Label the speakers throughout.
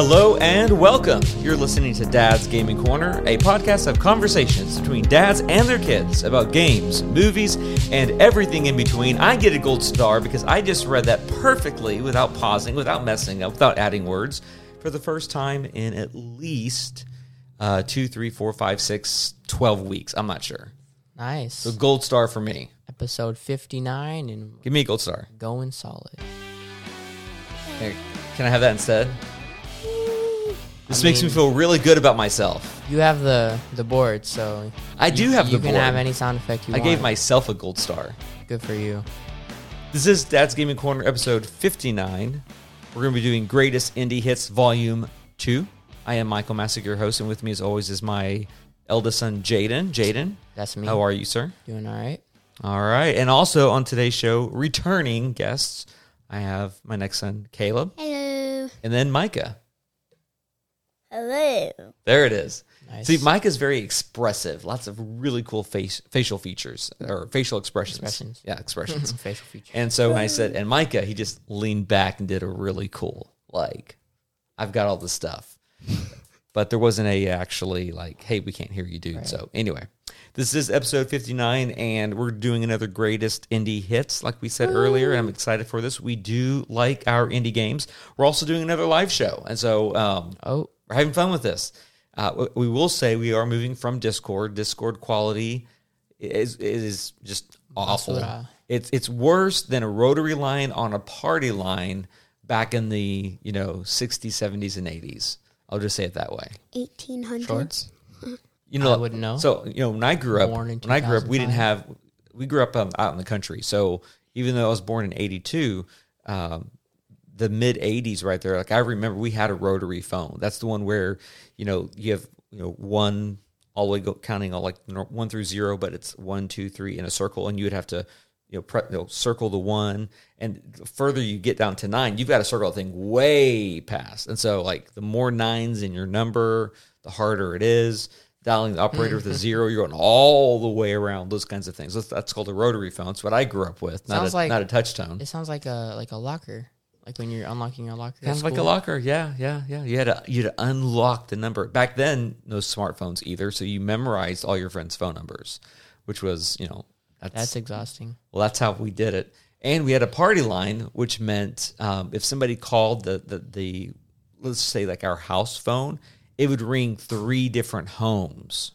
Speaker 1: Hello and welcome. You're listening to Dad's Gaming Corner, a podcast of conversations between dads and their kids about games, movies, and everything in between. I get a gold star because I just read that perfectly without pausing, without messing up, without adding words for the first time in at least uh, two, three, four, five, six, 12 weeks. I'm not sure.
Speaker 2: Nice.
Speaker 1: So, gold star for me.
Speaker 2: Episode 59 and
Speaker 1: Give me a gold star.
Speaker 2: going solid.
Speaker 1: Here, Can I have that instead? This
Speaker 2: I
Speaker 1: makes me feel really good about myself.
Speaker 2: You have the the board, so
Speaker 1: I do
Speaker 2: you,
Speaker 1: have
Speaker 2: you
Speaker 1: the board.
Speaker 2: You can have any sound effect you want.
Speaker 1: I
Speaker 2: want.
Speaker 1: gave myself a gold star.
Speaker 2: Good for you.
Speaker 1: This is Dad's Gaming Corner episode 59. We're going to be doing Greatest Indie Hits Volume 2. I am Michael Massick, your host, and with me as always is my eldest son, Jaden. Jaden,
Speaker 2: That's me.
Speaker 1: how are you, sir?
Speaker 2: Doing all right.
Speaker 1: All right. And also on today's show, returning guests, I have my next son, Caleb,
Speaker 3: Hello.
Speaker 1: and then Micah.
Speaker 3: Hello.
Speaker 1: There it is.
Speaker 2: Nice.
Speaker 1: See, Micah's very expressive. Lots of really cool face facial features or facial expressions.
Speaker 2: Expressions.
Speaker 1: Yeah, expressions.
Speaker 2: Facial feature.
Speaker 1: and so when I said, and Micah, he just leaned back and did a really cool, like, I've got all the stuff. but there wasn't a actually like, hey, we can't hear you, dude. So anyway, this is episode 59, and we're doing another greatest indie hits, like we said earlier. And I'm excited for this. We do like our indie games. We're also doing another live show. And so um,
Speaker 2: Oh,
Speaker 1: we're having fun with this. Uh, we will say we are moving from Discord. Discord quality is is just awful.
Speaker 2: Basura.
Speaker 1: It's it's worse than a rotary line on a party line back in the you know 60s, 70s, and 80s. I'll just say it that way.
Speaker 3: 1800s.
Speaker 1: You know,
Speaker 2: I wouldn't know.
Speaker 1: So you know, when I grew up,
Speaker 2: Born in
Speaker 1: when I grew up, we didn't have. We grew up um, out in the country, so even though I was born in '82, um, the mid '80s, right there. Like I remember, we had a rotary phone. That's the one where you know you have you know one all the way go counting all like one through zero, but it's one, two, three in a circle, and you would have to you know, pre- you know circle the one, and the further you get down to nine, you've got to circle the thing way past. And so like the more nines in your number, the harder it is. Dialing the operator with a zero, you're going all the way around. Those kinds of things. That's, that's called a rotary phone. It's what I grew up with. Not
Speaker 2: Sounds
Speaker 1: a,
Speaker 2: like-
Speaker 1: not a touch tone.
Speaker 2: it sounds like a like a locker, like when you're unlocking your locker.
Speaker 1: Kind of like a locker, yeah, yeah, yeah. You had to you had to unlock the number. Back then, no smartphones either, so you memorized all your friends' phone numbers, which was you know that's,
Speaker 2: That's exhausting.
Speaker 1: well that's how we did it. And we had a party line, which meant um, if somebody called the, the the let's say like our house phone, it would ring three different homes.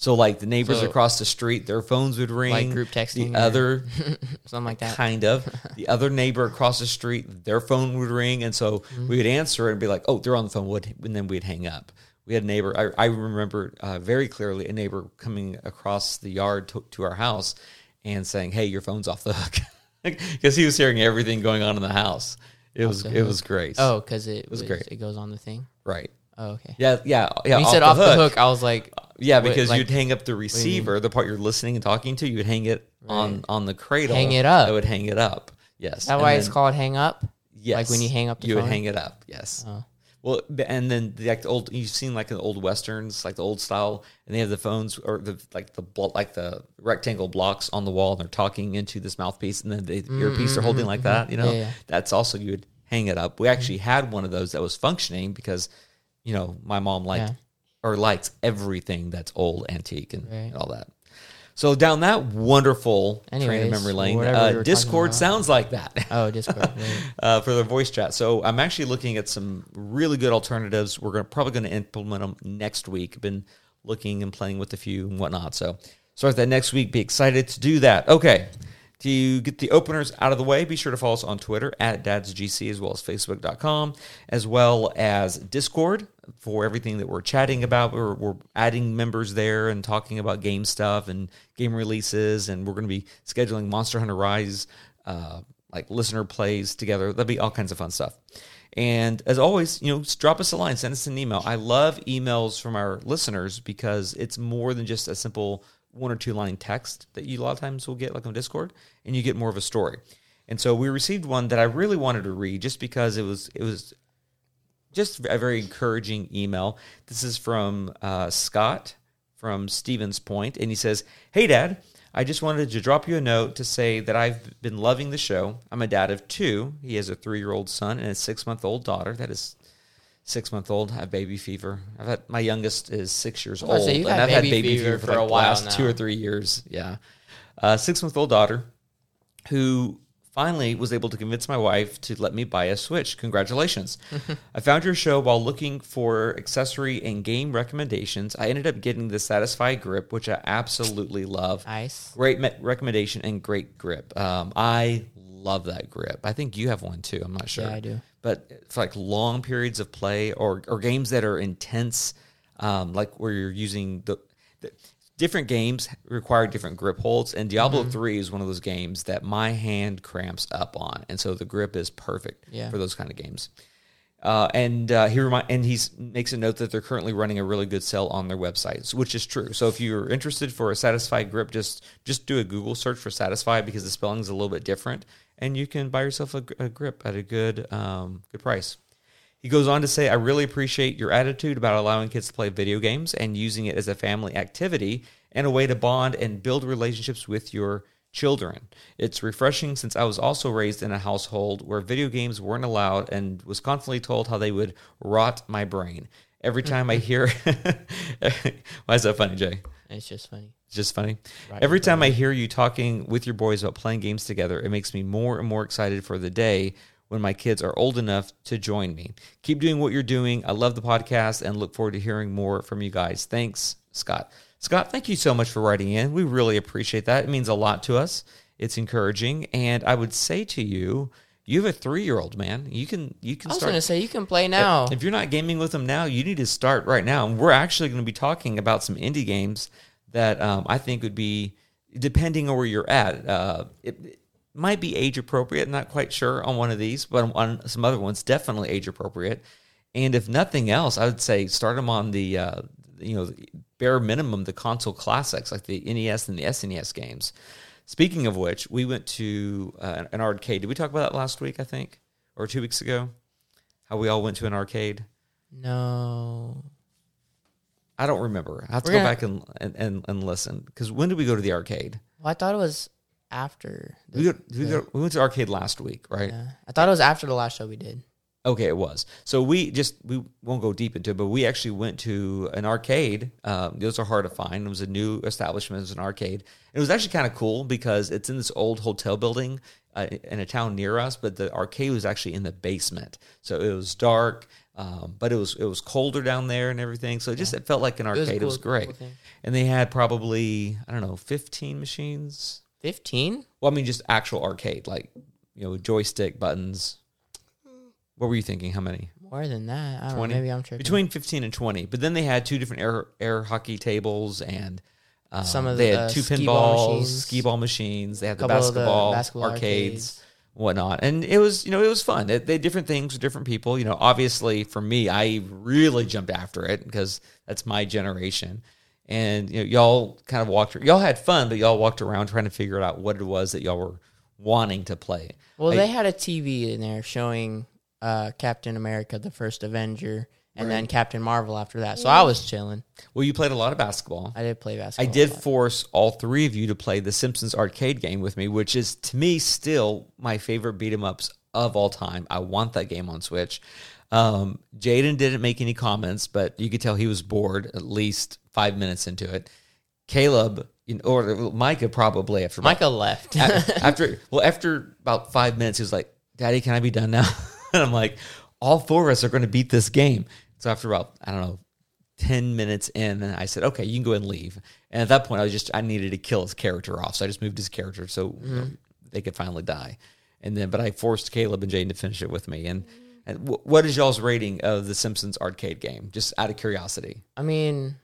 Speaker 1: So like the neighbors
Speaker 2: So-
Speaker 1: across the street, their phones would ring.
Speaker 2: Like group texting
Speaker 1: The other
Speaker 2: Something like that.
Speaker 1: kind of. The other neighbor across the street, their phone would ring, and so
Speaker 2: Mm-hmm.
Speaker 1: we would answer it and be like, "Oh, they're on the phone," would and then we'd hang up. We had a neighbor. I, I remember uh, very clearly a neighbor coming across the yard to, to our house and saying, "Hey, your phone's off the hook," because he was hearing everything going on in the house. It was it was great.
Speaker 2: Oh, because it was,
Speaker 1: great.
Speaker 2: it goes on the thing.
Speaker 1: right.
Speaker 2: Oh, okay.
Speaker 1: Yeah, yeah, yeah.
Speaker 2: When you said off the hook, I was like,
Speaker 1: Yeah, because
Speaker 2: like-
Speaker 1: you'd hang up the receiver, the part you're listening and talking to, you would hang it on
Speaker 2: Right.
Speaker 1: on the cradle.
Speaker 2: Hang it up.
Speaker 1: I would hang it up. Yes.
Speaker 2: that
Speaker 1: And
Speaker 2: why it's called hang up?
Speaker 1: Yes.
Speaker 2: Like when you hang up the
Speaker 1: you
Speaker 2: phone?
Speaker 1: would hang it up. Yes.
Speaker 2: Oh.
Speaker 1: Well, and then the, like the old you've seen like the old westerns, like the old style, and they have the phones or the like the like the rectangle blocks on the wall, and they're talking into this mouthpiece, and then the earpiece they're holding like that. You know,
Speaker 2: Mm-hmm, Yeah, yeah.
Speaker 1: that's also you would hang it up. We actually had one of those that was functioning because, you know, my mom liked
Speaker 2: Yeah.
Speaker 1: Or likes everything that's old, antique, and,
Speaker 2: Right.
Speaker 1: and all that. So down that wonderful train of memory lane, uh,
Speaker 2: we were talking
Speaker 1: Discord sounds like that.
Speaker 2: Oh, Discord.
Speaker 1: uh, for the voice chat. So I'm actually looking at some really good alternatives. We're gonna, probably going to implement them next week. Been looking and playing with a few and whatnot. So start that next week. Be excited to do that. Okay. To get the openers out of the way, be sure to follow us on Twitter at dadsgc as well as facebook.com, as well as Discord for everything that we're chatting about. We're, we're adding members there and talking about game stuff and game releases. And we're going to be scheduling Monster Hunter Rise uh, like listener plays together. That'll be all kinds of fun stuff. And as always, you know, drop us a line, send us an email. I love emails from our listeners because it's more than just a simple one or two line text that you a lot of times will get like on Discord, and you get more of a story. And so we received one that I really wanted to read just because it was it was just a very encouraging email. This is from uh, Scott from Stevens Point, and he says, "Hey, Dad." I just wanted to drop you a note to say that I've been loving the show. I'm a dad of two. He has a three year old son and a six month old daughter. That is six month old. I have baby fever. I've had my youngest is six years old,
Speaker 2: gonna say, you've
Speaker 1: and I've had
Speaker 2: baby fever
Speaker 1: fever,
Speaker 2: for
Speaker 1: for
Speaker 2: a
Speaker 1: like the
Speaker 2: while
Speaker 1: last two or three years. Yeah, uh, six month old daughter who finally was able to convince my wife to let me buy a Switch. Congratulations. I found your show while looking for accessory and game recommendations. I ended up getting the Satisfye grip, which I absolutely love.
Speaker 2: Nice.
Speaker 1: Great me- recommendation and great grip. Um, I love that grip. I think you have one too. I'm not sure.
Speaker 2: Yeah, I do.
Speaker 1: But for like long periods of play or or games that are intense, um, like where you're using the, the different games require different grip holds, and Diablo
Speaker 2: Mm-hmm.
Speaker 1: Three is one of those games that my hand cramps up on, and so the grip is perfect
Speaker 2: Yeah.
Speaker 1: for those kind of games. Uh, and uh, he remind, and he makes a note that they're currently running a really good sale on their website, which is true. So if you're interested for a Satisfye grip, just just do a Google search for Satisfye because the spelling is a little bit different, and you can buy yourself a, a grip at a good um, good price. He goes on to say, I really appreciate your attitude about allowing kids to play video games and using it as a family activity and a way to bond and build relationships with your children. It's refreshing since I was also raised in a household where video games weren't allowed and was constantly told how they would rot my brain. Every time I hear, why is that funny, Jay?
Speaker 2: It's just funny.
Speaker 1: It's just funny.
Speaker 2: Right.
Speaker 1: Every time I hear you talking with your boys about playing games together, it makes me more and more excited for the day when my kids are old enough to join me. Keep doing what you're doing. I love the podcast and look forward to hearing more from you guys. Thanks, Scott. Scott, thank you so much for writing in. We really appreciate that. It means a lot to us. It's encouraging, and I would say to you, you have a three-year-old man. You can you can
Speaker 2: I was
Speaker 1: start
Speaker 2: gonna say you can play now.
Speaker 1: if you're not gaming with them now, you need to start right now. And we're actually going to be talking about some indie games that um, I think would be, depending on where you're at, uh, it, it might be age appropriate. Not quite sure on one of these, but on some other ones, definitely age appropriate. And if nothing else, I would say start them on the, uh, you know, bare minimum, the console classics like the NES and the SNES games. Speaking of which, we went to uh, an arcade. Did we talk about that last week? I think, or two weeks ago, how we all went to an arcade.
Speaker 2: no.
Speaker 1: I don't remember. I have to
Speaker 2: We're
Speaker 1: go
Speaker 2: gonna-
Speaker 1: back and and, and, and listen because when did we go to the arcade?
Speaker 2: Well, I thought it was after. the-
Speaker 1: We, go, we, go, we went to arcade last week, right?
Speaker 2: yeah. I thought it was after the last show we did.
Speaker 1: Okay, it was. So we just we won't go deep into it, but we actually went to an arcade. Um, those are hard to find. It was a new establishment. It was an arcade. It was actually kind of cool because it's in this old hotel building uh, in a town near us, but the arcade was actually in the basement. So it was dark, um, but it was it was colder down there and everything. So it just it felt like an arcade. It was,
Speaker 2: cool-
Speaker 1: great.
Speaker 2: cool
Speaker 1: and they had probably I don't know fifteen machines.
Speaker 2: Fifteen.
Speaker 1: Well, I mean, just actual arcade, like you know, joystick buttons. What were you thinking? How many?
Speaker 2: More than that. I don't
Speaker 1: 20?
Speaker 2: know. Maybe I'm tripping.
Speaker 1: Between fifteen and twenty. But then they had two different air air hockey tables and. Um,
Speaker 2: Some of
Speaker 1: they
Speaker 2: the,
Speaker 1: had two
Speaker 2: ball
Speaker 1: pinballs,
Speaker 2: machines.
Speaker 1: skee ball machines. They had the
Speaker 2: Couple of the
Speaker 1: basketball,
Speaker 2: basketball
Speaker 1: arcades,
Speaker 2: arcades.
Speaker 1: whatnot, and it was you know it was fun. They, they had different things with different people. You know, obviously for me, I really jumped after it because that's my generation. And you know, y'all kind of walked. Y'all had fun, but y'all walked around trying to figure out what it was that y'all were wanting to play.
Speaker 2: Well, they had a TV in there showing uh, Captain America, the first Avenger, and then Captain Marvel after that. So I was chilling.
Speaker 1: Well, you played a lot of basketball.
Speaker 2: I did play basketball.
Speaker 1: I did
Speaker 2: a lot.
Speaker 1: force all three of you to play the Simpsons arcade game with me, which is to me still my favorite beat 'em ups of all time. I want that game on Switch. Um, Jaden didn't make any comments, but you could tell he was bored at least five minutes into it. Caleb, or Micah probably after about-
Speaker 2: Micah left.
Speaker 1: after well after about five minutes he was like daddy can i be done now and i'm like all four of us are going to beat this game so after about i don't know 10 minutes in i said okay you can go and leave and at that point i was just i needed to kill his character off so i just moved his character so you know, mm-hmm. they could finally die and then but i forced caleb and jane to finish it with me and and wh- what is y'all's rating of the simpsons arcade game just out of curiosity
Speaker 2: I mean,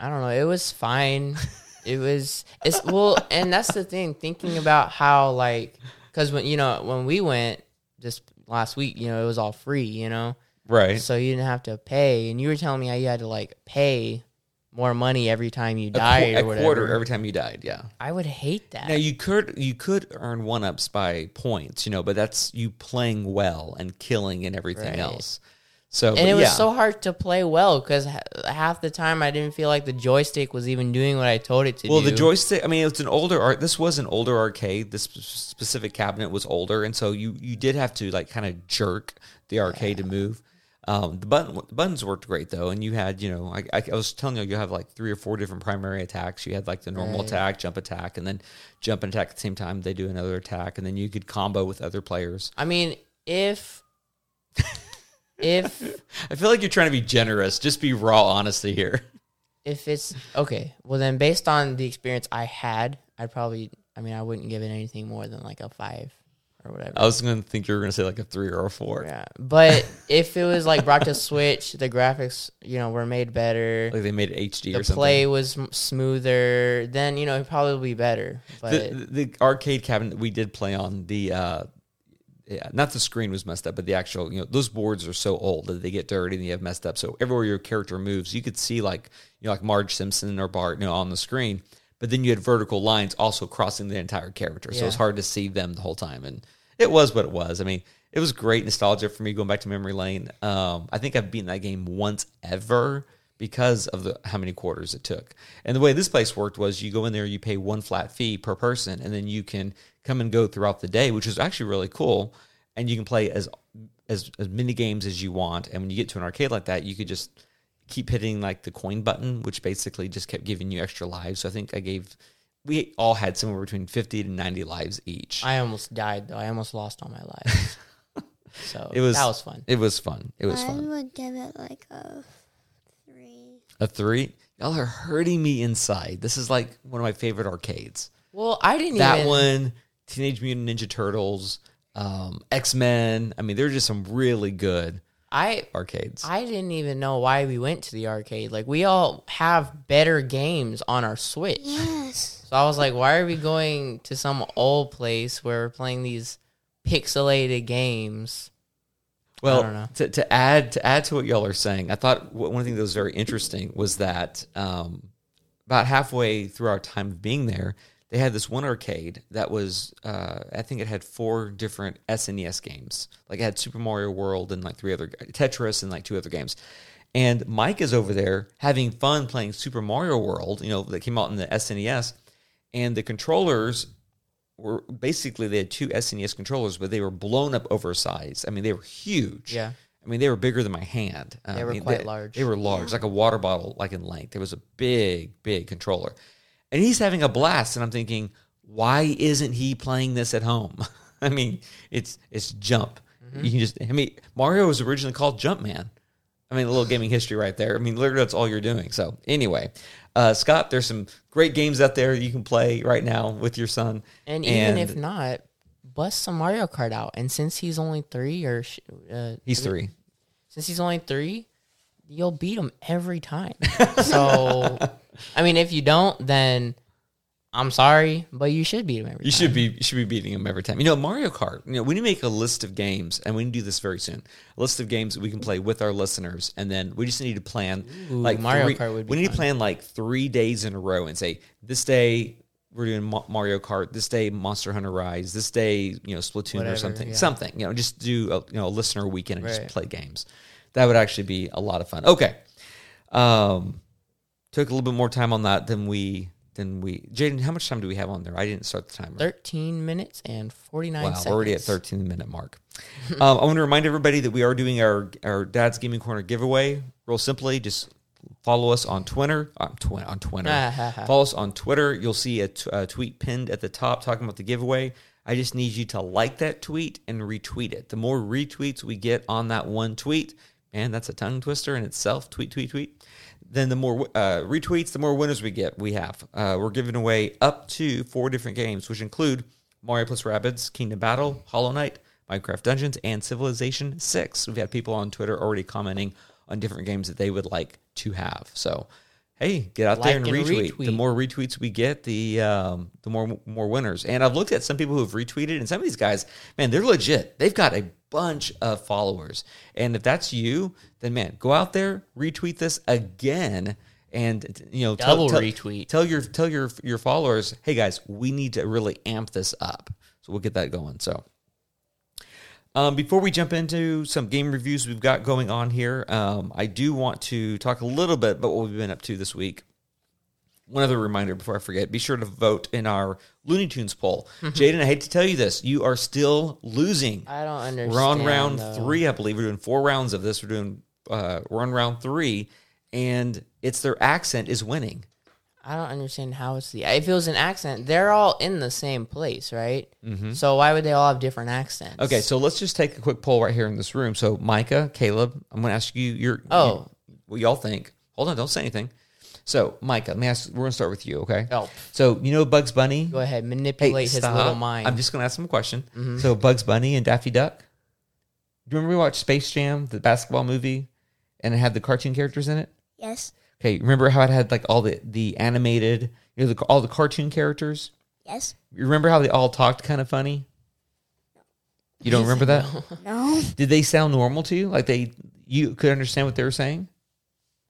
Speaker 2: I don't know. It was fine. it was it's well, and that's the thing. Thinking about how like, because when you know when we went just last week, you know, it was all free. You know,
Speaker 1: right
Speaker 2: so you didn't have to pay. And you were telling me how you had to like pay more money every time you
Speaker 1: a, qu-
Speaker 2: died
Speaker 1: a
Speaker 2: or whatever.
Speaker 1: quarter every time you died yeah
Speaker 2: I would hate that.
Speaker 1: Now you could you could earn one ups by points, you know, but that's you playing well and killing and everything
Speaker 2: Right.
Speaker 1: else. So,
Speaker 2: and it was
Speaker 1: yeah.
Speaker 2: so hard to play well because half the time I didn't feel like the joystick was even doing what I told it to
Speaker 1: well.
Speaker 2: do.
Speaker 1: The joystick. I mean, it's an older art. This was an older arcade. This specific cabinet was older, and so you you did have to like kind of jerk the arcade to move. Um, the button the buttons worked great though, and you had you know I, I, was telling you you have like three or four different primary attacks. You had like the normal
Speaker 2: Right.
Speaker 1: attack, jump attack, and then jump and attack at the same time. They do another attack, and then you could combo with other players.
Speaker 2: I mean, if if
Speaker 1: I feel like you're trying to be generous. Just be raw honesty here.
Speaker 2: if it's okay, well then based on the experience I had, I'd probably I mean I wouldn't give it anything more than like a five or whatever.
Speaker 1: I was to think you were to say like a three or a four.
Speaker 2: Yeah, but if it was like brought to Switch, the graphics you know were made better,
Speaker 1: Like they made it HD or
Speaker 2: the play was smoother, then you know it'd probably be better. But
Speaker 1: the, the arcade cabinet we did play on the uh yeah, not the screen was messed up, but the actual, you know, those boards are so old that they get dirty and they have messed up. So everywhere your character moves, you could see like, you know, like Marge Simpson or Bart, you know, on the screen. But then you had vertical lines also crossing the entire character, so it's
Speaker 2: Yeah.
Speaker 1: hard to see them the whole time. And it was what it was. I mean, it was great nostalgia for me going back to memory lane. Um, I think I've beaten that game once ever because of the how many quarters it took. And the way this place worked was you go in there, you pay one flat fee per person, and then you can come and go throughout the day, which is actually really cool. And you can play as as as many games as you want. And when you get to an arcade like that, you could just keep hitting like the coin button, which basically just kept giving you extra lives. So I think I gave we all had somewhere between fifty to ninety lives each.
Speaker 2: I almost died though. I almost lost all my lives. so
Speaker 1: It was
Speaker 2: that was fun.
Speaker 1: It was fun. It was
Speaker 3: I
Speaker 1: fun.
Speaker 3: I would give it like a three.
Speaker 1: A three. Y'all are hurting me inside. This is like one of my favorite arcades.
Speaker 2: Well, I didn't
Speaker 1: that
Speaker 2: even.
Speaker 1: one, Teenage Mutant Ninja Turtles, um, X Men. I mean, there are just some really good
Speaker 2: I
Speaker 1: arcades.
Speaker 2: I didn't even know why we went to the arcade. Like we all have better games on our Switch.
Speaker 3: Yes.
Speaker 2: So I was like, why are we going to some old place where we're playing these pixelated games?
Speaker 1: well,
Speaker 2: I don't know.
Speaker 1: To, to add to add to what y'all are saying, I thought one one thing that was very interesting was that um, about halfway through our time of being there, they had this one arcade that was uh, I think it had four different SNES games. Like it had Super Mario World and like three other Tetris and like two other games. And Mike is over there having fun playing Super Mario World, you know, that came out in the SNES. And the controllers were basically they had two SNES controllers, but they were blown up oversized. I mean, they were huge.
Speaker 2: Yeah.
Speaker 1: I mean, they were bigger than my hand.
Speaker 2: They
Speaker 1: I
Speaker 2: were
Speaker 1: mean,
Speaker 2: quite large.
Speaker 1: They were large, like a water bottle, like in length. It was a big, big controller, and he's having a blast. And I'm thinking, why isn't he playing this at home? I mean, it's it's Jump.
Speaker 2: Mm-hmm.
Speaker 1: You can just. I mean, Mario was originally called Jumpman. I mean, a little gaming history right there. I mean, literally, that's all you're doing. So, anyway, uh, Scott, there's some great games out there you can play right now with your son.
Speaker 2: And even if not, bust some Mario Kart out. And since he's only three, or uh,
Speaker 1: he's three,
Speaker 2: since he's only three, you'll beat him every time. so, I mean, if you don't, then I'm sorry, but you should beat him every
Speaker 1: You
Speaker 2: time.
Speaker 1: should be you should be beating him every time. You know, Mario Kart. You know, we need to make a list of games, and we need to do this very soon. A list of games that we can play with our listeners, and then we just need to plan
Speaker 2: Ooh,
Speaker 1: like
Speaker 2: Mario
Speaker 1: three-
Speaker 2: Kart would be
Speaker 1: We need to plan like three days in a row and say this day we're doing Mario Kart, this day Monster Hunter Rise, this day you know Splatoon or something,
Speaker 2: yeah.
Speaker 1: something. You know, just do a, you know a listener weekend and
Speaker 2: Right.
Speaker 1: just play games. That would actually be a lot of fun. Okay, um, took a little bit more time on that than we than we. Jaden, how much time do we have on there? I didn't start the timer.
Speaker 2: 13 minutes and 49
Speaker 1: Wow,
Speaker 2: seconds.
Speaker 1: already at 13 minute mark. um, I want to remind everybody that we are doing our our Dad's Gaming Corner giveaway. Real simply, just follow us on Twitter. On, twi- on Twitter. follow us on Twitter. You'll see a, t- a tweet pinned at the top talking about the giveaway. I just need you to like that tweet and retweet it. The more retweets we get on that one tweet, and that's a tongue twister in itself. Tweet, tweet, tweet. Then the more uh, retweets, the more winners we get. We have. Uh, we're giving away up to four different games, which include Mario plus Rabbids, Kingdom Battle, Hollow Knight, Minecraft Dungeons, and Civilization Six. We've had people on Twitter already commenting on different games that they would like to have. So, hey, get out there and,
Speaker 2: and
Speaker 1: retweet. The more retweets we get, the um, the more more winners. And I've looked at some people who have retweeted, and some of these guys, man, they're legit. They've got a bunch of followers. And if that's you, then man, go out there, retweet this again. And you know,
Speaker 2: Double
Speaker 1: tell,
Speaker 2: retweet.
Speaker 1: Tell your tell your your followers, hey guys, we need to really amp this up. So we'll get that going. So um, before we jump into some game reviews we've got going on here, um, I do want to talk a little bit about what we've been up to this week. one other reminder before I forget: be sure to vote in our Looney Tunes poll. Jaden, I hate to tell you this, you are still losing.
Speaker 2: I don't understand.
Speaker 1: We're on round
Speaker 2: though.
Speaker 1: three, I believe. We're doing four rounds of this. We're doing uh, we're on round three, and it's their accent is winning.
Speaker 2: I don't understand how it's the. If it was an accent, they're all in the same place, right? So why would they all have different accents?
Speaker 1: Mm-hmm. Okay, so let's just take a quick poll right here in this room. So, Micah, Caleb, I'm going to ask you your
Speaker 2: Oh.
Speaker 1: what y'all think. Hold on, don't say anything. So, Micah, let me ask. We're going to start with you, okay?
Speaker 2: Oh.
Speaker 1: So, you know Bugs Bunny?
Speaker 2: Go ahead, manipulate his little mind.
Speaker 1: I'm just going to ask him a question. So, Bugs Bunny and Daffy Duck. Do you remember we watched Space Jam, the basketball movie, and it had the cartoon characters in it?
Speaker 3: Yes.
Speaker 1: Okay, remember how it had like all the the animated, you know, the, all the cartoon characters?
Speaker 3: Yes.
Speaker 1: You remember how they all talked kind of funny? You don't remember that?
Speaker 3: No.
Speaker 1: Did they sound normal to you? Like they you could understand what they were saying?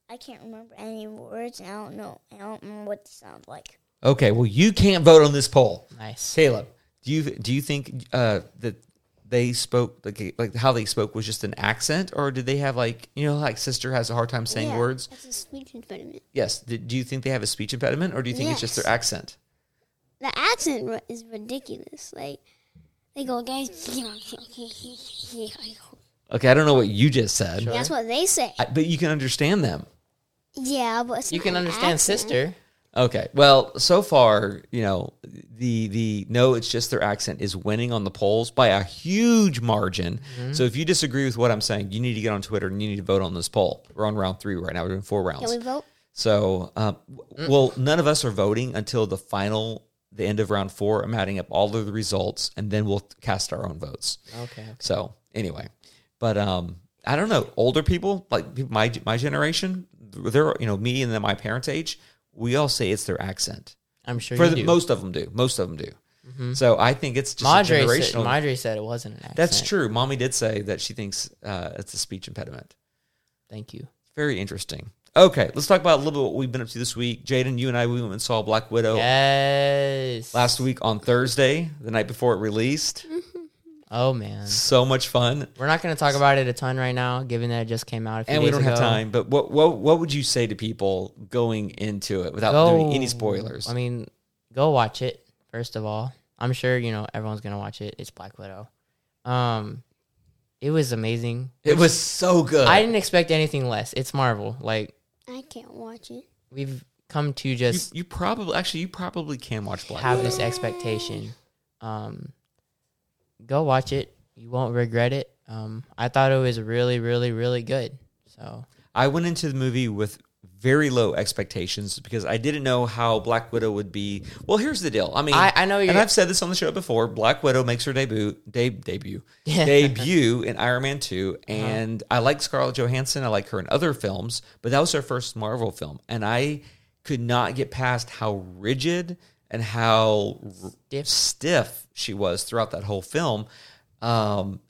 Speaker 3: I can't remember any words. And I don't know. I don't remember what they sound like.
Speaker 1: Okay, well you can't vote on this poll.
Speaker 2: nice.
Speaker 1: Caleb, do you do you think uh, that they spoke like like how they spoke was just an accent, or did they have like you know like sister has a hard time saying
Speaker 3: Yeah,
Speaker 1: words?
Speaker 3: That's a speech impediment.
Speaker 1: Yes. Did, do you think they have a speech impediment, or do you think it's just their accent?
Speaker 3: The accent is ridiculous. Like they go, guys.
Speaker 1: Okay, I don't know what you just said,
Speaker 3: That's what they say.
Speaker 1: I, but you can understand them.
Speaker 3: Yeah, but it's
Speaker 2: You
Speaker 3: not
Speaker 2: can understand
Speaker 3: accent.
Speaker 2: sister.
Speaker 1: Okay. Well, so far, you know, the the no, it's just their accent is winning on the polls by a huge margin. So if you disagree with what I'm saying, you need to get on Twitter and you need to vote on this poll. We're on round three right now. We're doing four rounds.
Speaker 3: Can we vote?
Speaker 1: So, um, w- well, none of us are voting until the final, the end of round four. I'm adding up all of the results, and then we'll cast our own votes.
Speaker 2: Okay.
Speaker 1: So anyway, but um, I don't know. Older people, like my my generation, they're you know me and then my parents' age, we all say it's their accent.
Speaker 2: I'm sure
Speaker 1: For
Speaker 2: you
Speaker 1: the,
Speaker 2: do.
Speaker 1: most of them do. Most of them do. So I think it's just a
Speaker 2: Madre
Speaker 1: generational.
Speaker 2: said, Madre said it wasn't an accent.
Speaker 1: That's true. Mommy did say that she thinks uh, it's a speech impediment.
Speaker 2: Thank you.
Speaker 1: Very interesting. Okay, let's talk about a little bit what we've been up to this week. Jaden, you and I we went and saw Black Widow
Speaker 2: Yes.
Speaker 1: last week on Thursday, the night before it released.
Speaker 2: Oh man,
Speaker 1: So much fun.
Speaker 2: we're not going to talk about it a ton right now, given that it just came out. A few
Speaker 1: and we
Speaker 2: days
Speaker 1: don't have time. But what what what would you say to people going into it without
Speaker 2: Go.
Speaker 1: doing any spoilers?
Speaker 2: I mean, go watch it first of all. I'm sure you know everyone's gonna watch it. It's Black Widow. Um, it was amazing.
Speaker 1: it was so good.
Speaker 2: I didn't expect anything less. It's Marvel. Like
Speaker 3: I can't watch it.
Speaker 2: we've come to
Speaker 1: you,
Speaker 2: just
Speaker 1: you probably actually you probably can watch Black.
Speaker 2: have
Speaker 1: Widow.
Speaker 2: this expectation. Um, go watch it. You won't regret it. Um, I thought it was really, really, really good. So
Speaker 1: I went into the movie with very low expectations because I didn't know how Black Widow would be. Well, here's the deal. I mean,
Speaker 2: I- I know
Speaker 1: and I've said this on the show before. Black Widow makes her debut, de- debut, debut in Iron Man Two,
Speaker 2: Uh-huh.
Speaker 1: and I like Scarlett Johansson. I like her in other films, but that was her first Marvel film, and I could not get past how rigid and how r-
Speaker 2: Stiff.
Speaker 1: stiff she was throughout that whole film. Um,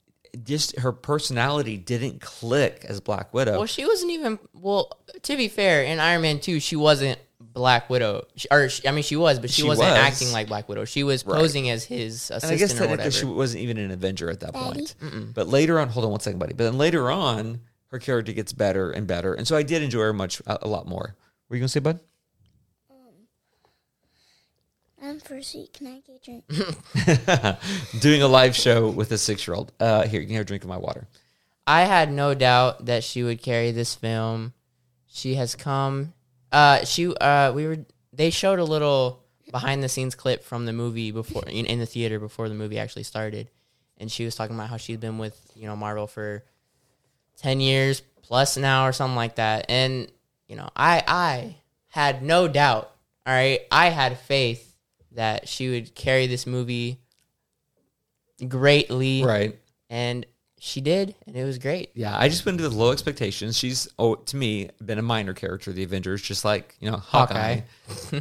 Speaker 1: just her personality didn't click as Black Widow.
Speaker 2: Well, she wasn't even. Well, to be fair, in Iron Man two, she wasn't Black Widow. She, or she, I mean, she was, but she,
Speaker 1: She
Speaker 2: wasn't
Speaker 1: was.
Speaker 2: acting like Black Widow. She was
Speaker 1: Right.
Speaker 2: posing as his assistant.
Speaker 1: And I guess
Speaker 2: or
Speaker 1: technically
Speaker 2: whatever.
Speaker 1: she wasn't even an Avenger at that point. But later on, hold on one second, buddy. But then later on, her character gets better and better, and so I did enjoy her much a, a lot more. Were you gonna say, bud?
Speaker 3: I'm thirsty. Can I get a drink?
Speaker 1: Doing a live show with a six-year-old. Uh, here, you can have a drink of my water.
Speaker 2: I had no doubt that she would carry this film. She has come. Uh, she. Uh, we were. They showed a little behind the scenes clip from the movie before in, in the theater before the movie actually started, and she was talking about how she's been with you know Marvel for ten years plus now or something like that. And you know, I I had no doubt. All right, I had faith that she would carry this movie greatly,
Speaker 1: Right.
Speaker 2: and she did, and it was great.
Speaker 1: Yeah, I just went into with low expectations. She's, oh, to me, been a minor character of the Avengers, just like you know Hawkeye.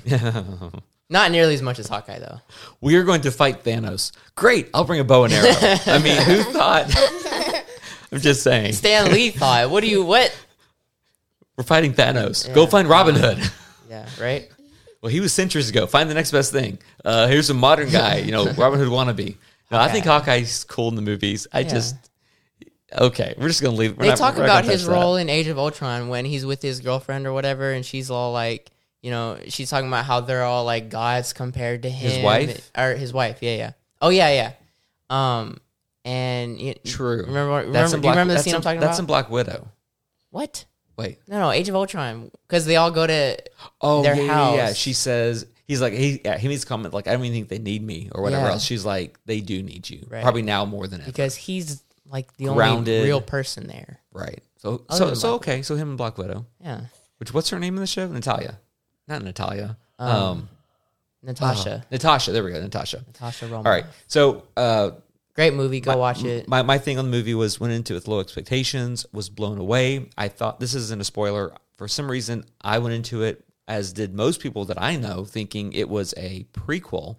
Speaker 2: Not nearly as much as Hawkeye, though.
Speaker 1: we are going to fight Thanos. Great, I'll bring a bow and arrow. I mean, who thought? I'm just saying,
Speaker 2: Stan Lee thought, "What do you what?"
Speaker 1: we're fighting Thanos. Go find Robin Hood.
Speaker 2: Yeah, right.
Speaker 1: Well, he was centuries ago. Find the next best thing. Uh, here's a modern guy, you know, Robin Hood wannabe. No, I think Hawkeye's cool in the movies. I just okay. We're just gonna leave. We're
Speaker 2: They
Speaker 1: not-
Speaker 2: talk about his
Speaker 1: touch that.
Speaker 2: role in Age of Ultron when he's with his girlfriend or whatever, and she's all like, you know, she's talking about how they're all like gods compared to him.
Speaker 1: His wife?
Speaker 2: or his wife? Yeah, yeah. Oh yeah, yeah. Um, and you,
Speaker 1: True.
Speaker 2: Remember, remember,
Speaker 1: That's
Speaker 2: do you
Speaker 1: Black,
Speaker 2: remember the scene
Speaker 1: in,
Speaker 2: I'm talking
Speaker 1: That's
Speaker 2: about?
Speaker 1: That's in Black Widow.
Speaker 2: what?
Speaker 1: Wait.
Speaker 2: No, no, Age of Ultron, because they all go to
Speaker 1: Oh,
Speaker 2: Their
Speaker 1: yeah, yeah, yeah. She says he's like he yeah, he makes a comment like I don't even think they need me or whatever
Speaker 2: Yeah.
Speaker 1: else. She's like they do need you
Speaker 2: Right.
Speaker 1: probably now more than ever.
Speaker 2: because he's like the
Speaker 1: Grounded.
Speaker 2: only real person there.
Speaker 1: right. So
Speaker 2: Other
Speaker 1: so so okay. So him and Black Widow.
Speaker 2: Yeah,
Speaker 1: Which what's her name in the show? Natalia. Not Natalia. Um,
Speaker 2: Um, Natasha,
Speaker 1: oh, Natasha. There we go. Natasha.
Speaker 2: Natasha Roman.
Speaker 1: All right. So uh,
Speaker 2: great movie. Go watch it.
Speaker 1: My my thing on the movie was went into it with low expectations, was blown away. I thought this isn't a spoiler. For some reason, I went into it as did most people that I know, thinking it was a prequel.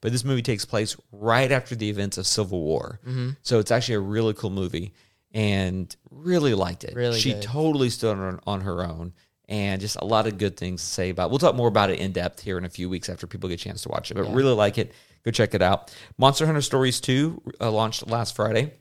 Speaker 1: But this movie takes place right after the events of Civil War,
Speaker 2: Mm-hmm.
Speaker 1: so it's actually a really cool movie, and really liked it.
Speaker 2: Really
Speaker 1: she
Speaker 2: good.
Speaker 1: totally stood on, on her own, and just a lot of good things to say about. We'll talk more about it in depth here in a few weeks after people get a chance to watch it. But
Speaker 2: Yeah.
Speaker 1: really like it. Go check it out. Monster Hunter Stories two uh, launched last Friday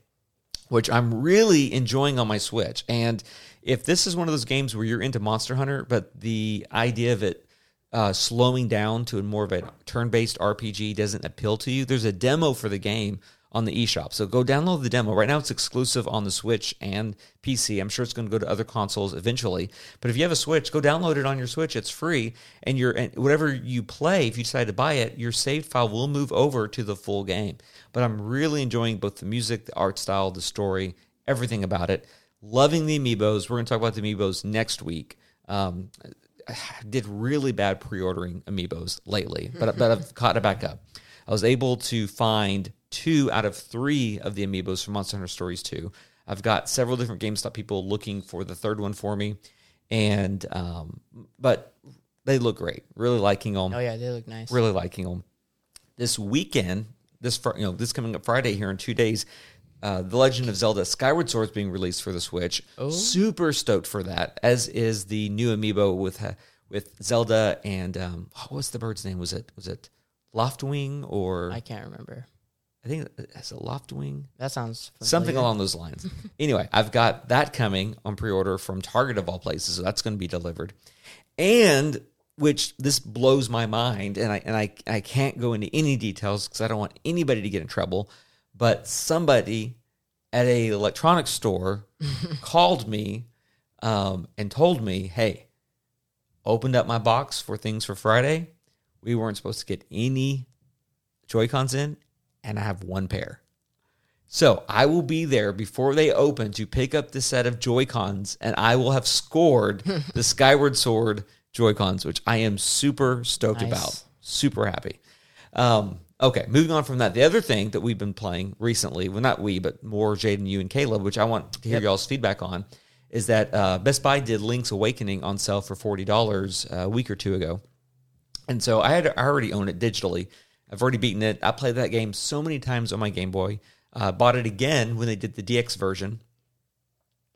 Speaker 1: which I'm really enjoying on my Switch. And if this is one of those games where you're into Monster Hunter, but the idea of it uh, slowing down to a more of a turn-based RPG doesn't appeal to you, there's a demo for the game on the eShop. So go download the demo. Right now it's exclusive on the Switch and PC. I'm sure it's going to go to other consoles eventually. But if you have a Switch, go download it on your Switch. It's free, and your whatever you play, if you decide to buy it, your saved file will move over to the full game. But I'm really enjoying both the music, the art style, the story, everything about it. Loving the amiibos. We're going to talk about the amiibos next week. Um, I did really bad pre-ordering amiibos lately, but but I've caught it back up. I was able to find two out of three of the amiibos from Monster Hunter Stories 2. I've got several different GameStop people looking for the third one for me, and um, but they look great. Really liking them.
Speaker 2: Oh yeah, they look nice.
Speaker 1: Really liking them. This weekend, this fr- you know this coming up Friday here in two days, uh, the Legend of Zelda Skyward Sword is being released for the Switch.
Speaker 2: Oh.
Speaker 1: Super stoked for that. As is the new amiibo with uh, with Zelda and um, oh, what's the bird's name? Was it was it Loftwing or
Speaker 2: I can't remember.
Speaker 1: I think it's a loft wing.
Speaker 2: That sounds familiar.
Speaker 1: something along those lines. anyway, I've got that coming on pre-order from Target of all places, so that's going to be delivered. And which this blows my mind, and I and I I can't go into any details because I don't want anybody to get in trouble. But somebody at a electronics store called me um, and told me, "Hey, opened up my box for things for Friday. We weren't supposed to get any Joy Cons in, and I have one pair. So I will be there before they open to pick up the set of Joy Cons, and I will have scored the Skyward Sword Joy Cons, which I am super stoked
Speaker 2: Nice.
Speaker 1: about. Super happy. Um, okay, moving on from that. The other thing that we've been playing recently, well, not we, but more Jaden, you, and Caleb, which I want to hear
Speaker 2: Yep.
Speaker 1: y'all's feedback on, is that uh, Best Buy did Link's Awakening on sale for $40 a week or two ago. And so I had I already own it digitally. I've already beaten it. I played that game so many times on my Game Boy. Uh, bought it again when they did the DX version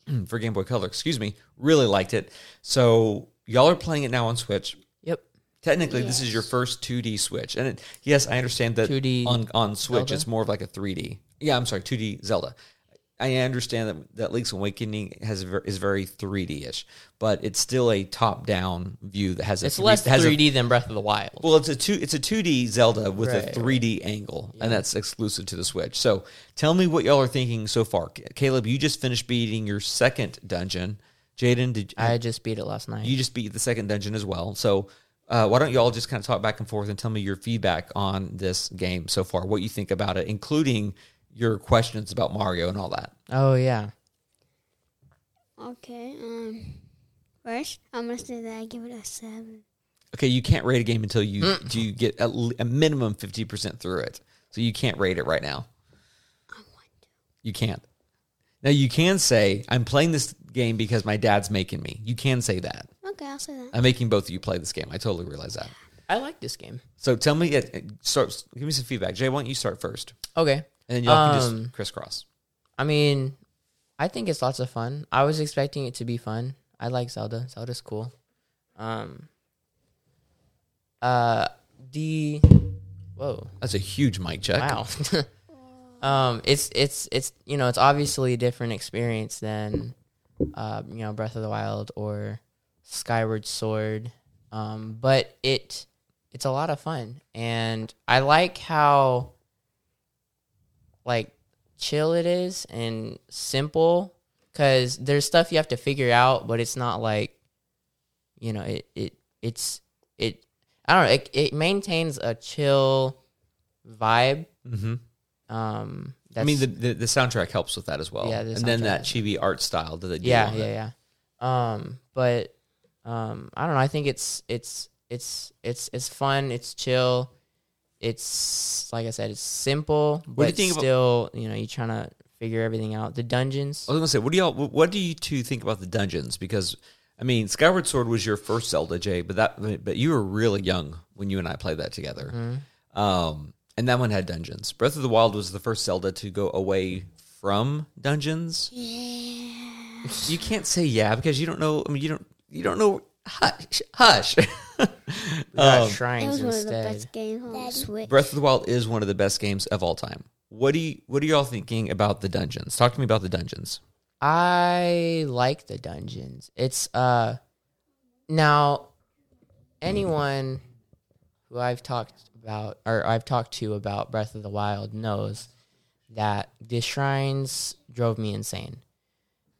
Speaker 1: for Game Boy Color. Excuse me. Really liked it. So y'all are playing it now on Switch.
Speaker 2: Yep.
Speaker 1: Technically, this is your first 2D Switch, and it, yes, I understand that
Speaker 2: 2D
Speaker 1: on on Switch
Speaker 2: Zelda?
Speaker 1: it's more of like a 3D. Yeah, I'm sorry, 2D Zelda. I understand that that Link's Awakening has is very 3D ish, but it's still a top down view that has a
Speaker 2: It's
Speaker 1: three-
Speaker 2: less
Speaker 1: has a
Speaker 2: 3D than Breath of the Wild.
Speaker 1: well, it's a two it's a two D Zelda with a three D angle, and that's exclusive to the Switch. So, tell me what y'all are thinking so far. Caleb, you just finished beating your second dungeon. Jaden, did
Speaker 2: I just beat it last night.
Speaker 1: you just beat the second dungeon as well? So, uh, why don't y'all just kind of talk back and forth and tell me your feedback on this game so far? What you think about it, including your questions about Mario and all that.
Speaker 2: oh yeah.
Speaker 3: Okay. Um. First, I'm gonna say that I give it a seven.
Speaker 1: Okay, you can't rate a game until you
Speaker 2: Mm.
Speaker 1: do you get a, a minimum fifty percent through it. So you can't rate it right now. I want to. You can't. Now you can say I'm playing this game because my dad's making me. You can say that.
Speaker 3: Okay, I'll say that.
Speaker 1: I'm making both of you play this game. I totally realize that.
Speaker 2: I like this game.
Speaker 1: So tell me, uh, start. Give me some feedback. Jay, why don't you start first,
Speaker 2: Okay.
Speaker 1: And then y'all can
Speaker 2: Um,
Speaker 1: just crisscross.
Speaker 2: I mean, I think it's lots of fun. I was expecting it to be fun. I like Zelda. Zelda's cool. Um. Uh. The. Whoa.
Speaker 1: That's a huge mic check.
Speaker 2: Wow. um, it's it's it's you know it's obviously a different experience than, uh, you know Breath of the Wild or Skyward Sword. Um, but it it's a lot of fun, and I like how like chill it is and simple because there's stuff you have to figure out, but it's not like you know it it it's it I don't know it, it maintains a chill vibe.
Speaker 1: Mm-hmm.
Speaker 2: Um,
Speaker 1: I mean, the, the the soundtrack helps with that as well.
Speaker 2: Yeah, the
Speaker 1: and then that chibi art style that they
Speaker 2: yeah yeah
Speaker 1: it.
Speaker 2: yeah um but um i don't know i think it's it's it's it's it's fun it's chill it's like i said it's simple what
Speaker 1: do you
Speaker 2: but
Speaker 1: think about-
Speaker 2: still you know you're trying to figure everything out the dungeons
Speaker 1: I was gonna say, what do y'all? What do you two think about the dungeons? Because I mean, Skyward Sword was your first Zelda, Jay, but that but you were really young when you and I played that together.
Speaker 2: Mm-hmm.
Speaker 1: Um, and that one had dungeons. Breath of the Wild was the first Zelda to go away from dungeons. You can't say yeah because you don't know. I mean, you don't. You don't know. Hush, hush.
Speaker 2: we got
Speaker 1: Um,
Speaker 3: It
Speaker 2: shrines
Speaker 3: was one of the
Speaker 2: instead
Speaker 3: best games on Switch.
Speaker 1: Breath of the Wild is one of the best games of all time. What do you What are y'all thinking about the dungeons? Talk to me about the dungeons.
Speaker 2: I like the dungeons. It's uh now anyone who I've talked about or I've talked to about Breath of the Wild knows that the shrines drove me insane.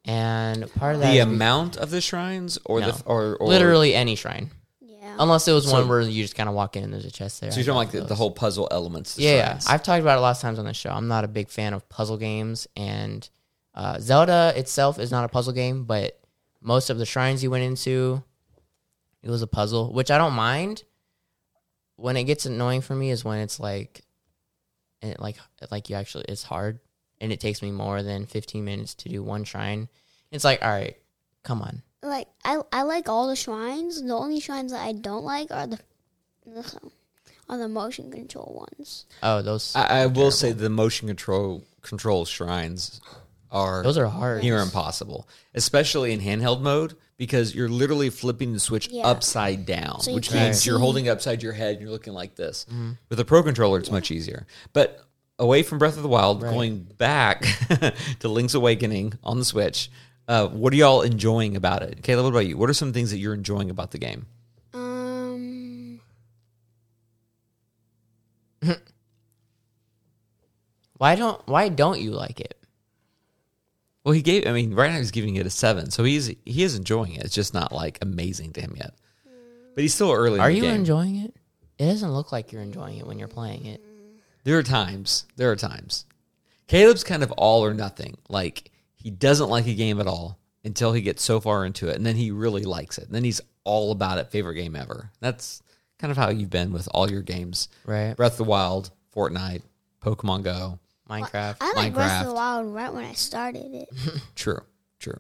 Speaker 2: And part of that
Speaker 1: The
Speaker 2: is
Speaker 1: amount of the shrines, or
Speaker 2: No.
Speaker 1: the or, or
Speaker 2: literally any shrine.
Speaker 3: Yeah.
Speaker 2: Unless it was
Speaker 1: So-
Speaker 2: one where you just kind of walk in and there's a chest there.
Speaker 1: So you're
Speaker 2: I
Speaker 1: talking like the, the whole puzzle elements. the
Speaker 2: Yeah, yeah. I've talked about it a lot of times on the show. I'm not a big fan of puzzle games, and uh, Zelda itself is not a puzzle game, but most of the shrines you went into, it was a puzzle, which I don't mind. When it gets annoying for me is when it's like, and it like like you actually it's hard, and it takes me more than 15 minutes to do one shrine. It's like, all right, come on.
Speaker 4: like I I like all the shrines. The only shrines that I don't like are the, the are the motion control ones.
Speaker 2: Oh, those
Speaker 1: I, I will say the motion control control shrines are
Speaker 2: those are hard.
Speaker 1: near impossible, especially in handheld mode because you're literally flipping the switch
Speaker 4: Yeah.
Speaker 1: upside down,
Speaker 4: So
Speaker 1: which
Speaker 4: can't
Speaker 1: means you're holding it upside your head and you're looking like this. Mm-hmm. With a pro controller, it's much easier. But away from Breath of the Wild,
Speaker 2: Right.
Speaker 1: going back to Link's Awakening on the Switch, uh, what are y'all enjoying about it? Caleb, what about you? What are some things that you're enjoying about the game?
Speaker 4: Um,
Speaker 2: Why don't Why don't you like it?
Speaker 1: Well, he gave. I mean, right now he's giving it a seven, so he's he is enjoying it. It's just not like amazing to him yet. But he's still early.
Speaker 2: Are
Speaker 1: in the
Speaker 2: you
Speaker 1: game.
Speaker 2: enjoying it? It doesn't look like you're enjoying it when you're playing it.
Speaker 1: There are times. There are times. Caleb's kind of all or nothing. Like he doesn't like a game at all until he gets so far into it, and then he really likes it. And then he's all about it. Favorite game ever. That's kind of how you've been with all your games.
Speaker 2: Right.
Speaker 1: Breath of the Wild, Fortnite, Pokemon Go.
Speaker 2: Minecraft.
Speaker 4: I like Breath of the Wild right when I started it.
Speaker 1: True, true,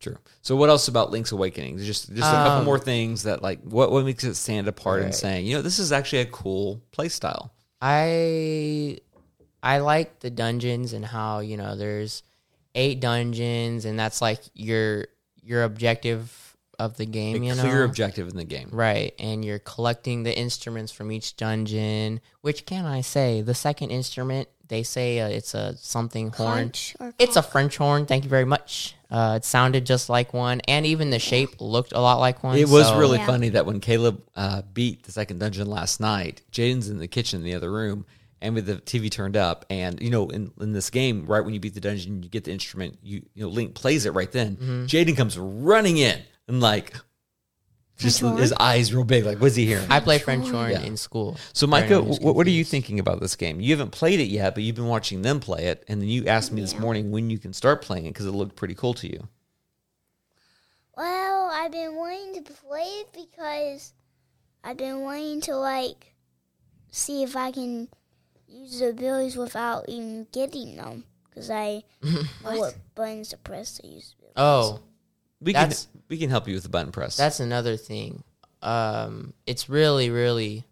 Speaker 1: true. So, what else about Link's Awakening? Just just a couple
Speaker 2: Um,
Speaker 1: more things that like what what makes it stand apart and saying, you know, this is actually a cool play style.
Speaker 2: I I like the dungeons and how you know there's eight dungeons and that's like your your objective of the
Speaker 1: A
Speaker 2: game. you
Speaker 1: clear
Speaker 2: know,
Speaker 1: objective in the game.
Speaker 2: right? And you're collecting the instruments from each dungeon. Which can I say? The second instrument they say uh, it's a something horn.
Speaker 4: Conch or
Speaker 2: It's a. French horn. Thank you very much. Uh, it sounded just like one, and even the shape looked a lot like one.
Speaker 1: It was
Speaker 2: so-
Speaker 1: really
Speaker 4: Yeah.
Speaker 1: funny that when Caleb uh, beat the second dungeon last night, Jaden's in the kitchen in the other room, and with the TV turned up, and you know, in, in this game, right when you beat the dungeon, you get the instrument, you you know, Link plays it right then.
Speaker 2: Mm-hmm.
Speaker 1: Jaden comes running in and like, just
Speaker 4: French
Speaker 1: his eyes real big, like, what's he hearing?
Speaker 2: I play French horn
Speaker 1: Yeah.
Speaker 2: in school.
Speaker 1: So,
Speaker 2: Sorry,
Speaker 1: Micah,
Speaker 2: I'm
Speaker 1: what, what are you
Speaker 2: confused.
Speaker 1: thinking about this game? You haven't played it yet, but you've been watching them play it, and then you asked me this morning when you can start playing it because it looked pretty cool to you.
Speaker 3: Well, I've been wanting to play it because I've been wanting to like see if I can use the abilities without even getting them because I know what buttons to press to use. The abilities.
Speaker 2: Oh,
Speaker 1: We can we can help you with the button press.
Speaker 2: That's another thing. Um, it's really, really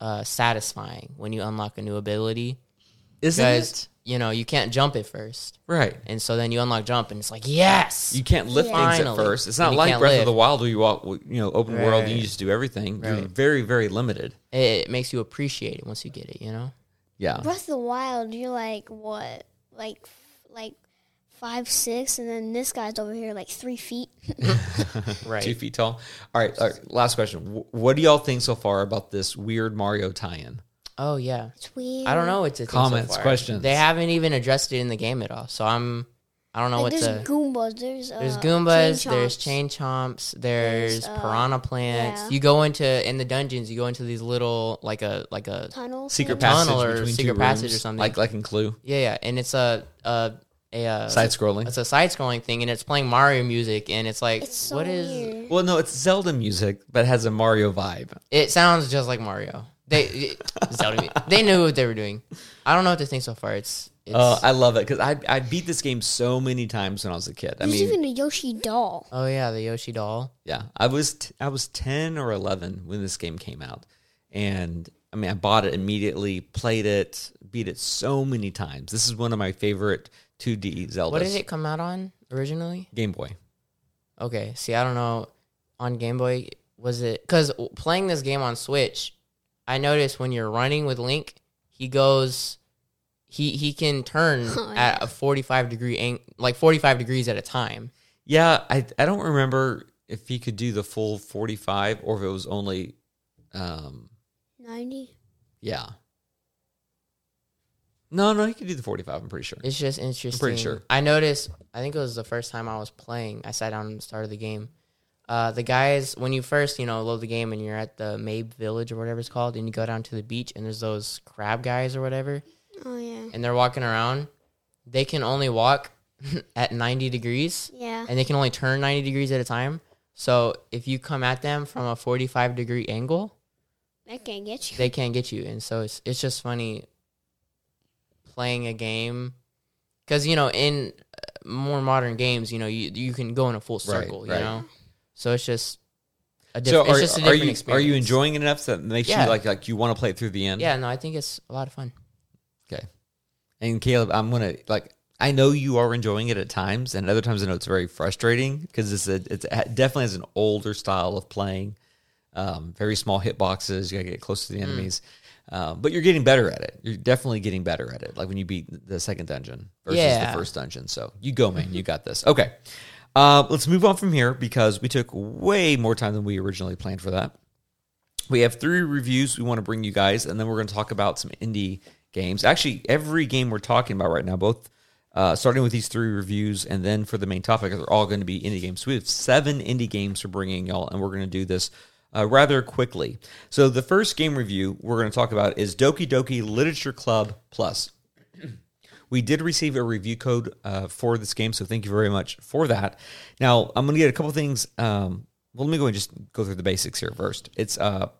Speaker 2: uh, satisfying when you unlock a new ability
Speaker 1: Isn't
Speaker 2: because
Speaker 1: it?
Speaker 2: you know you can't jump at first,
Speaker 1: Right.
Speaker 2: and so then you unlock jump, and it's like yes,
Speaker 1: You can't lift things at first. It's not like
Speaker 2: can't
Speaker 1: Breath of the Wild where you walk, you know, open world and you just do everything. You're very, very limited.
Speaker 2: it makes you appreciate it once you get it. You know,
Speaker 1: Yeah.
Speaker 4: Breath of the Wild. You're like what? Like like five six, and then this guy's over here like three feet.
Speaker 2: Right.
Speaker 1: two feet tall. All right, all right. Last question. Wh- What do y'all think so far about this weird Mario tie-in?
Speaker 2: Oh yeah.
Speaker 4: It's weird.
Speaker 2: I don't know what to think so
Speaker 1: Comments,
Speaker 2: far.
Speaker 1: questions.
Speaker 2: They haven't even addressed it in the game at all. So I'm I don't know
Speaker 4: Like,
Speaker 2: what
Speaker 4: there's
Speaker 2: to
Speaker 4: Goombas. There's uh,
Speaker 2: There's Goombas,
Speaker 4: chain
Speaker 2: there's chain chomps, there's,
Speaker 4: There's, uh,
Speaker 2: piranha plants.
Speaker 4: yeah.
Speaker 2: You go into in the dungeons, you go into these little like a like a
Speaker 4: tunnels.
Speaker 1: Secret
Speaker 4: things.
Speaker 1: passage
Speaker 2: tunnel or secret
Speaker 1: two
Speaker 2: passage
Speaker 1: rooms,
Speaker 2: or something.
Speaker 1: like like in Clue,
Speaker 2: yeah, yeah, and it's a a a, uh
Speaker 1: side scrolling.
Speaker 2: It's a side scrolling thing, and it's playing Mario music, and it's like
Speaker 4: It's so
Speaker 2: what is?
Speaker 4: weird.
Speaker 1: Well, no, it's Zelda music, but it has a Mario vibe.
Speaker 2: It sounds just like Mario. They Zelda, mu- they knew what they were doing. I don't know what to think so far. It's it's
Speaker 1: Uh, I love it because I I beat this game so many times when I was a kid. I
Speaker 4: There's
Speaker 1: mean,
Speaker 4: even a Yoshi doll.
Speaker 2: oh yeah, the Yoshi doll.
Speaker 1: yeah, I was t- I was ten or eleven when this game came out, and I mean I bought it immediately, played it, beat it so many times. This is one of my favorite 2D Zeldas.
Speaker 2: What did it come out on originally?
Speaker 1: Game Boy.
Speaker 2: Okay, see, I don't know. On Game Boy, was it because playing this game on Switch? I noticed when you're running with Link, he goes, he he can turn
Speaker 4: Oh,
Speaker 2: at a 45 degree ang- like 45 degrees at a time.
Speaker 1: Yeah, I I don't remember if he could do the full forty five or if it was only, um,
Speaker 4: Ninety.
Speaker 1: yeah. No, no, he could do the forty five. I'm pretty sure.
Speaker 2: It's just interesting.
Speaker 1: pretty sure.
Speaker 2: I noticed. I think it was the first time I was playing. I sat down and started the game. Uh, the guys, when you first, you know, load the game and you're at the Mabe Village or whatever it's called, and you go down to the beach and there's those crab guys or whatever,
Speaker 4: Oh yeah.
Speaker 2: and they're walking around. They can only walk at 90 degrees,
Speaker 4: Yeah.
Speaker 2: and they can only turn 90 degrees at a time. So if you come at them from a 45 degree angle,
Speaker 4: they can't get you.
Speaker 2: they can't get you. And so it's it's just funny playing a game because you know in uh, more modern games, you know you you can go in a full circle,
Speaker 1: right.
Speaker 2: you know. So it's just a
Speaker 1: So
Speaker 2: different.
Speaker 1: are,
Speaker 2: it's just a
Speaker 1: are you
Speaker 2: experience.
Speaker 1: are you enjoying it enough that makes
Speaker 2: Yeah.
Speaker 1: you like like you want to play it through the end?
Speaker 2: Yeah, no, I think it's a lot of fun.
Speaker 1: Okay. And Caleb, I'm gonna like. I know you are enjoying it at times, and other times I know it's very frustrating because it's a, it's it definitely has an older style of playing. Um, very small hitboxes. You gotta get close to the enemies, um, but you're getting better at it. You're definitely getting better at it. Like when you beat the second dungeon versus
Speaker 2: Yeah.
Speaker 1: the first dungeon. So you go, man. You got this. Okay. Uh, let's move on from here because we took way more time than we originally planned for that. We have three reviews we want to bring you guys, and then we're going to talk about some indie games. Actually, every game we're talking about right now, both uh, starting with these three reviews and then for the main topic, they're all going to be indie games. So we have seven indie games we're bringing y'all, and we're going to do this uh, rather quickly. So the first game review we're going to talk about is Doki Doki Literature Club Plus. We did receive a review code uh, for this game, so thank you very much for that. Now, I'm going to get a couple things. Um, well, let me go and just go through the basics here first. It's uh,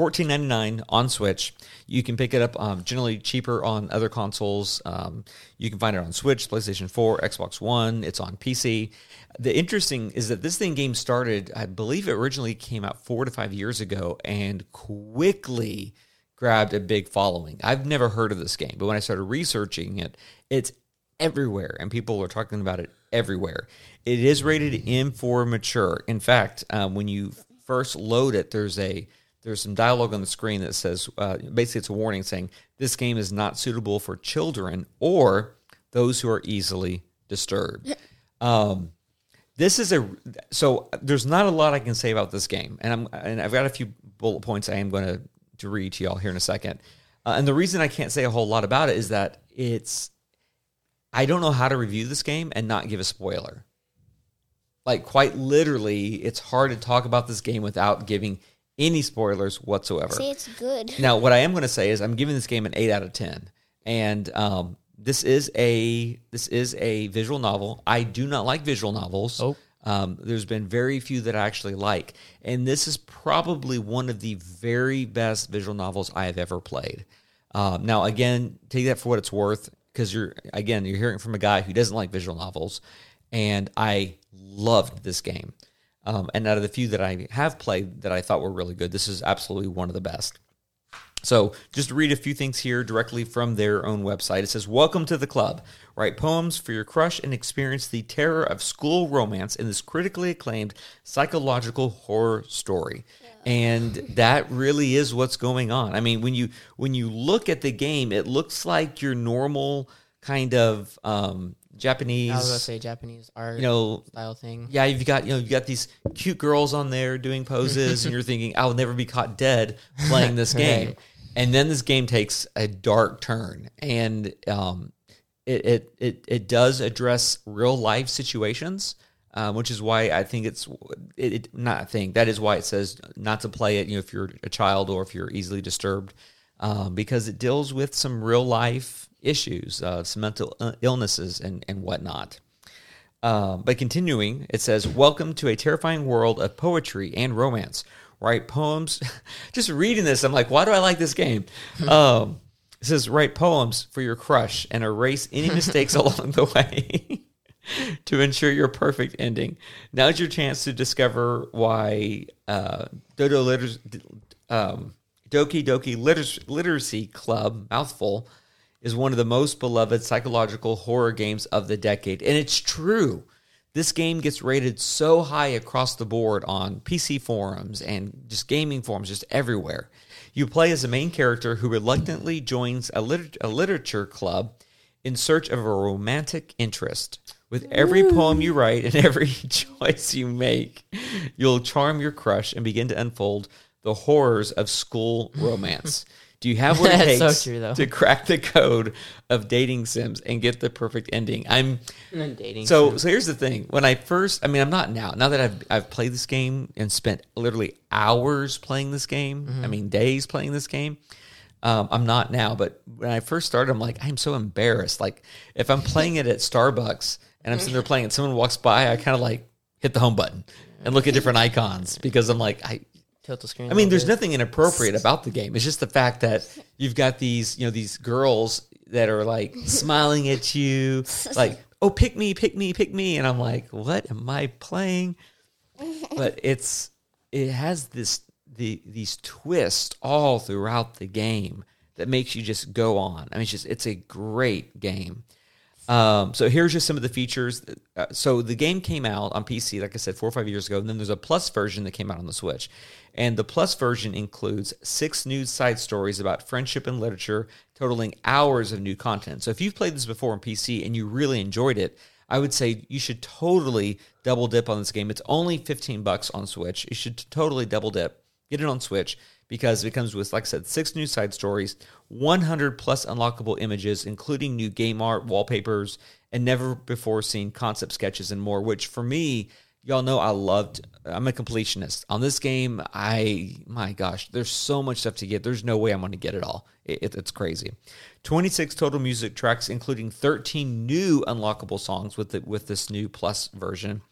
Speaker 1: $14.99 on Switch. You can pick it up um, generally cheaper on other consoles. Um, you can find it on Switch, PlayStation 4, Xbox One. It's on PC. The interesting is that this thing game started, I believe it originally came out four to five years ago and quickly grabbed a big following. I've never heard of this game, but when I started researching it, it's everywhere and people are talking about it everywhere. It is rated M for mature. In fact, um, when you first load it, there's a there's some dialogue on the screen that says uh, basically it's a warning saying this game is not suitable for children or those who are easily disturbed. Um, this is a so there's not a lot I can say about this game, and I'm and I've got a few bullet points I am going to to read to y'all here in a second. Uh, and the reason I can't say a whole lot about it is that it's I don't know how to review this game and not give a spoiler. Like quite literally, it's hard to talk about this game without giving any spoilers whatsoever.
Speaker 4: Say it's good.
Speaker 1: Now, what I am going to say is I'm giving this game an eight out of ten, and um, this is a this is a visual novel. I do not like visual novels.
Speaker 2: Oh.
Speaker 1: Um, there's been very few that I actually like, and this is probably one of the very best visual novels I have ever played. Um, now, again, take that for what it's worth, because you're again you're hearing from a guy who doesn't like visual novels, and I loved this game. Um, and out of the few that I have played that I thought were really good, this is absolutely one of the best. So, just to read a few things here directly from their own website. It says, Welcome to the club. Write poems for your crush and experience the terror of school romance in this critically acclaimed psychological horror story. And that really is what's going on. I mean, when you when you look at the game, it looks like your normal kind of um, Japanese.
Speaker 2: I was gonna say Japanese art
Speaker 1: you know,
Speaker 2: style thing.
Speaker 1: yeah, you've got you know you've got these cute girls on there doing poses, and you're thinking, I'll never be caught dead playing this game.
Speaker 2: Right.
Speaker 1: And then this game takes a dark turn, and um, it, it it it does address real life situations, um, which is why I think it's it, it not I think that is why it says not to play it. You know, if you're a child or if you're easily disturbed, um, because it deals with some real life issues, uh, some mental uh, illnesses and and whatnot. Um, but continuing, it says, Welcome to a terrifying world of poetry and romance. Write poems. Just reading this, I'm like, why do I like this game? um, it says, Write poems for your crush and erase any mistakes along the way to ensure your perfect ending. Now's your chance to discover why uh, Dodo Liter- um, Doki Doki Liter- Literacy Club, mouthful, is one of the most beloved psychological horror games of the decade. And it's true. This game gets rated so high across the board on PC forums and just gaming forums, just everywhere. You play as a main character who reluctantly joins a, liter- a literature club in search of a romantic interest. With every poem you write and every choice you make, you'll charm your crush and begin to unfold the horrors of school romance. Do you have what it
Speaker 2: so
Speaker 1: takes
Speaker 2: though.
Speaker 1: to crack the code of dating sims and get the perfect ending? I'm
Speaker 2: dating.
Speaker 1: so so here's the thing. When I first I mean I'm not now. Now that I've I've played this game and spent literally hours playing this game, I
Speaker 2: Mm-hmm.
Speaker 1: mean days playing this game. Um, I'm not now, but when I first started, I'm like, I'm so embarrassed. Like if I'm playing it at Starbucks and I'm sitting there playing and someone walks by, I kind of like hit the home button and look at different icons because I'm like, I
Speaker 2: tilt the screen.
Speaker 1: I mean, there's
Speaker 2: bit.
Speaker 1: nothing inappropriate about the game. It's just the fact that you've got these, you know, these girls that are like smiling at you, like, "Oh, pick me, pick me, pick me," and I'm like, "What am I playing?" But it's it has this the these twists all throughout the game that makes you just go on. I mean, it's just it's a great game. Um, so here's just some of the features. Uh, so the game came out on PC, like I said, four or five years ago, and then there's a Plus version that came out on the Switch. And the Plus version includes six new side stories about friendship and literature, totaling hours of new content. So if you've played this before on PC and you really enjoyed it, I would say you should totally double dip on this game. It's only 15 bucks on Switch. You should totally double dip. Get it on Switch because it comes with, like I said, six new side stories, 100 plus unlockable images, including new game art, wallpapers, and never before seen concept sketches and more, which for me, y'all know I loved. I'm a completionist. On this game, I, my gosh, there's so much stuff to get. There's no way I'm going to get it all. It, it- it's crazy. 26 total music tracks, including 13 new unlockable songs with the, with this new plus version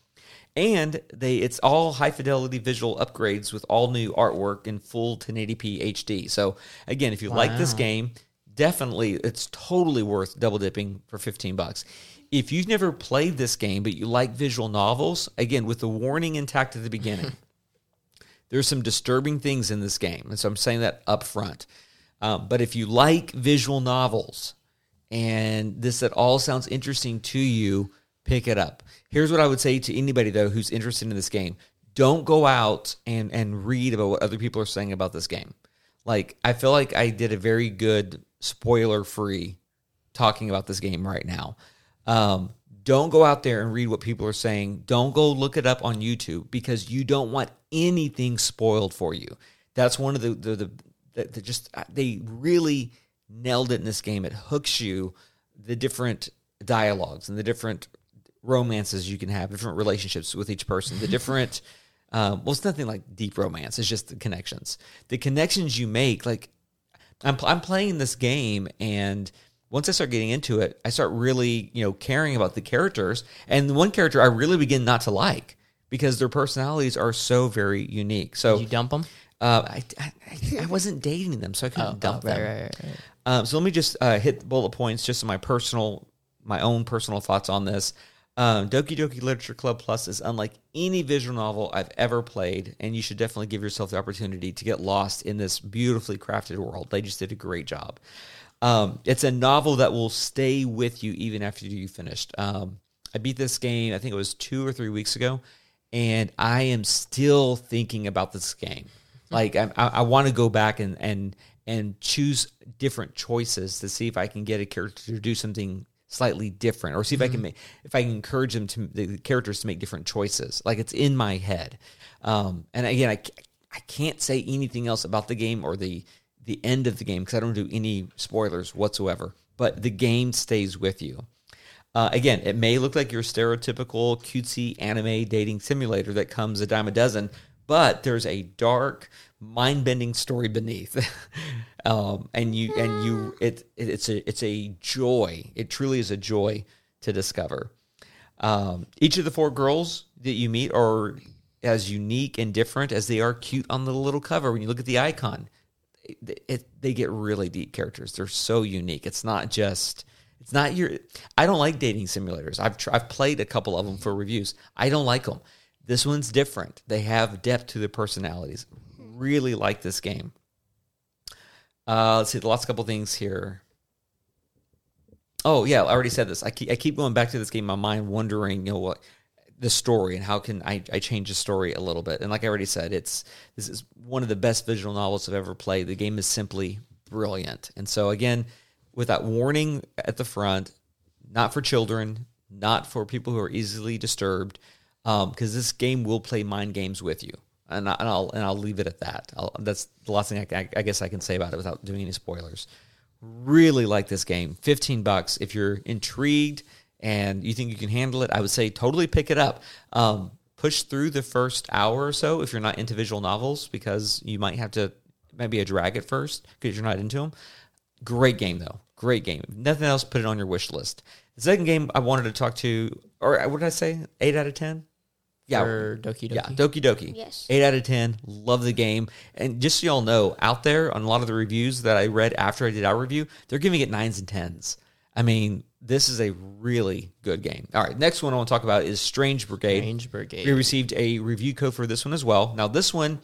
Speaker 1: and they it's all high fidelity visual upgrades with all new artwork in full 1080p HD. So again, if you like this game, definitely it's totally worth double dipping for 15 bucks. If you've never played this game but you like visual novels, again with the warning intact at the beginning, there's some disturbing things in this game, and so I'm saying that up front. Um, but if you like visual novels and this at all sounds interesting to you, pick it up. Here's what I would say to anybody though who's interested in this game: don't go out and and read about what other people are saying about this game. Like I feel like I did a very good spoiler free talking about this game right now. Um, don't go out there and read what people are saying. Don't go look it up on YouTube because you don't want anything spoiled for you. That's one of the the, the, the, the just uh, they really nailed it in this game. It hooks you the different dialogues and the different romances you can have, different relationships with each person, the different. Um, well, it's nothing like deep romance. It's just the connections. The connections you make, like I'm I'm playing this game and once I start getting into it, I start really, you know, caring about the characters. And the one character I really begin not to like because their personalities are so very unique. So
Speaker 2: Did you dump them?
Speaker 1: uh, I, I, I- wasn't dating them, so I couldn't dump
Speaker 2: right,
Speaker 1: them.
Speaker 2: right, right, right.
Speaker 1: Um, so let me just uh, hit bullet points, just my personal, my own personal thoughts on this. Um, Doki Doki Literature Club Plus is unlike any visual novel I've ever played, and you should definitely give yourself the opportunity to get lost in this beautifully crafted world. They just did a great job. Um, it's a novel that will stay with you even after you finished. Um, I beat this game, I think it was two or three weeks ago, and I am still thinking about this game. Like I, I, I want to go back and and and choose different choices to see if I can get a character to do something slightly different, or see if I can make if I can encourage them to the characters to make different choices. Like it's in my head. Um, and again, I I can't say anything else about the game or the the end of the game because I don't do any spoilers whatsoever. But the game stays with you. Uh, again, it may look like your stereotypical cutesy anime dating simulator that comes a dime a dozen, but there's a dark, mind-bending story beneath, um, and you and you it, it, it's a it's a joy. It truly is a joy to discover. Um, each of the four girls that you meet are as unique and different as they are cute on the little cover. When you look at the icon, it, it, they get really deep characters. They're so unique. It's not just it's not your. I don't like dating simulators. I've tr- I've played a couple of them for reviews. I don't like them. This one's different. They have depth to their personalities. Really like this game. Uh, let's see the last couple things here. Oh yeah, I already said this. I keep, I keep going back to this game my mind, wondering, you know, what the story and how can I, I change the story a little bit. And like I already said, it's this is one of the best visual novels I've ever played. The game is simply brilliant. And so again, with that warning at the front, not for children, not for people who are easily disturbed, because um, this game will play mind games with you. And, I, will and I'll leave it at that. I'll, that's the last thing I, I guess I can say about it without doing any spoilers. Really like this game. Fifteen bucks. If you're intrigued and you think you can handle it, I would say totally pick it up. Um, push through the first hour or so if you're not into visual novels because you might have to maybe a drag at first because you're not into them. Great game though. Great game. If nothing else, put it on your wish list. The second game I wanted to talk to, or what did I say? Eight out of ten.
Speaker 2: Yeah, for Doki Doki.
Speaker 1: Yeah, Doki Doki.
Speaker 4: Yes.
Speaker 1: Eight out of ten. Love the game. And just so y'all know, out there on a lot of the reviews that I read after I did our review, they're giving it nines and tens. I mean, this is a really good game. All right, next one I want to talk about is Strange Brigade.
Speaker 2: Strange Brigade.
Speaker 1: We received a review code for this one as well. Now, this one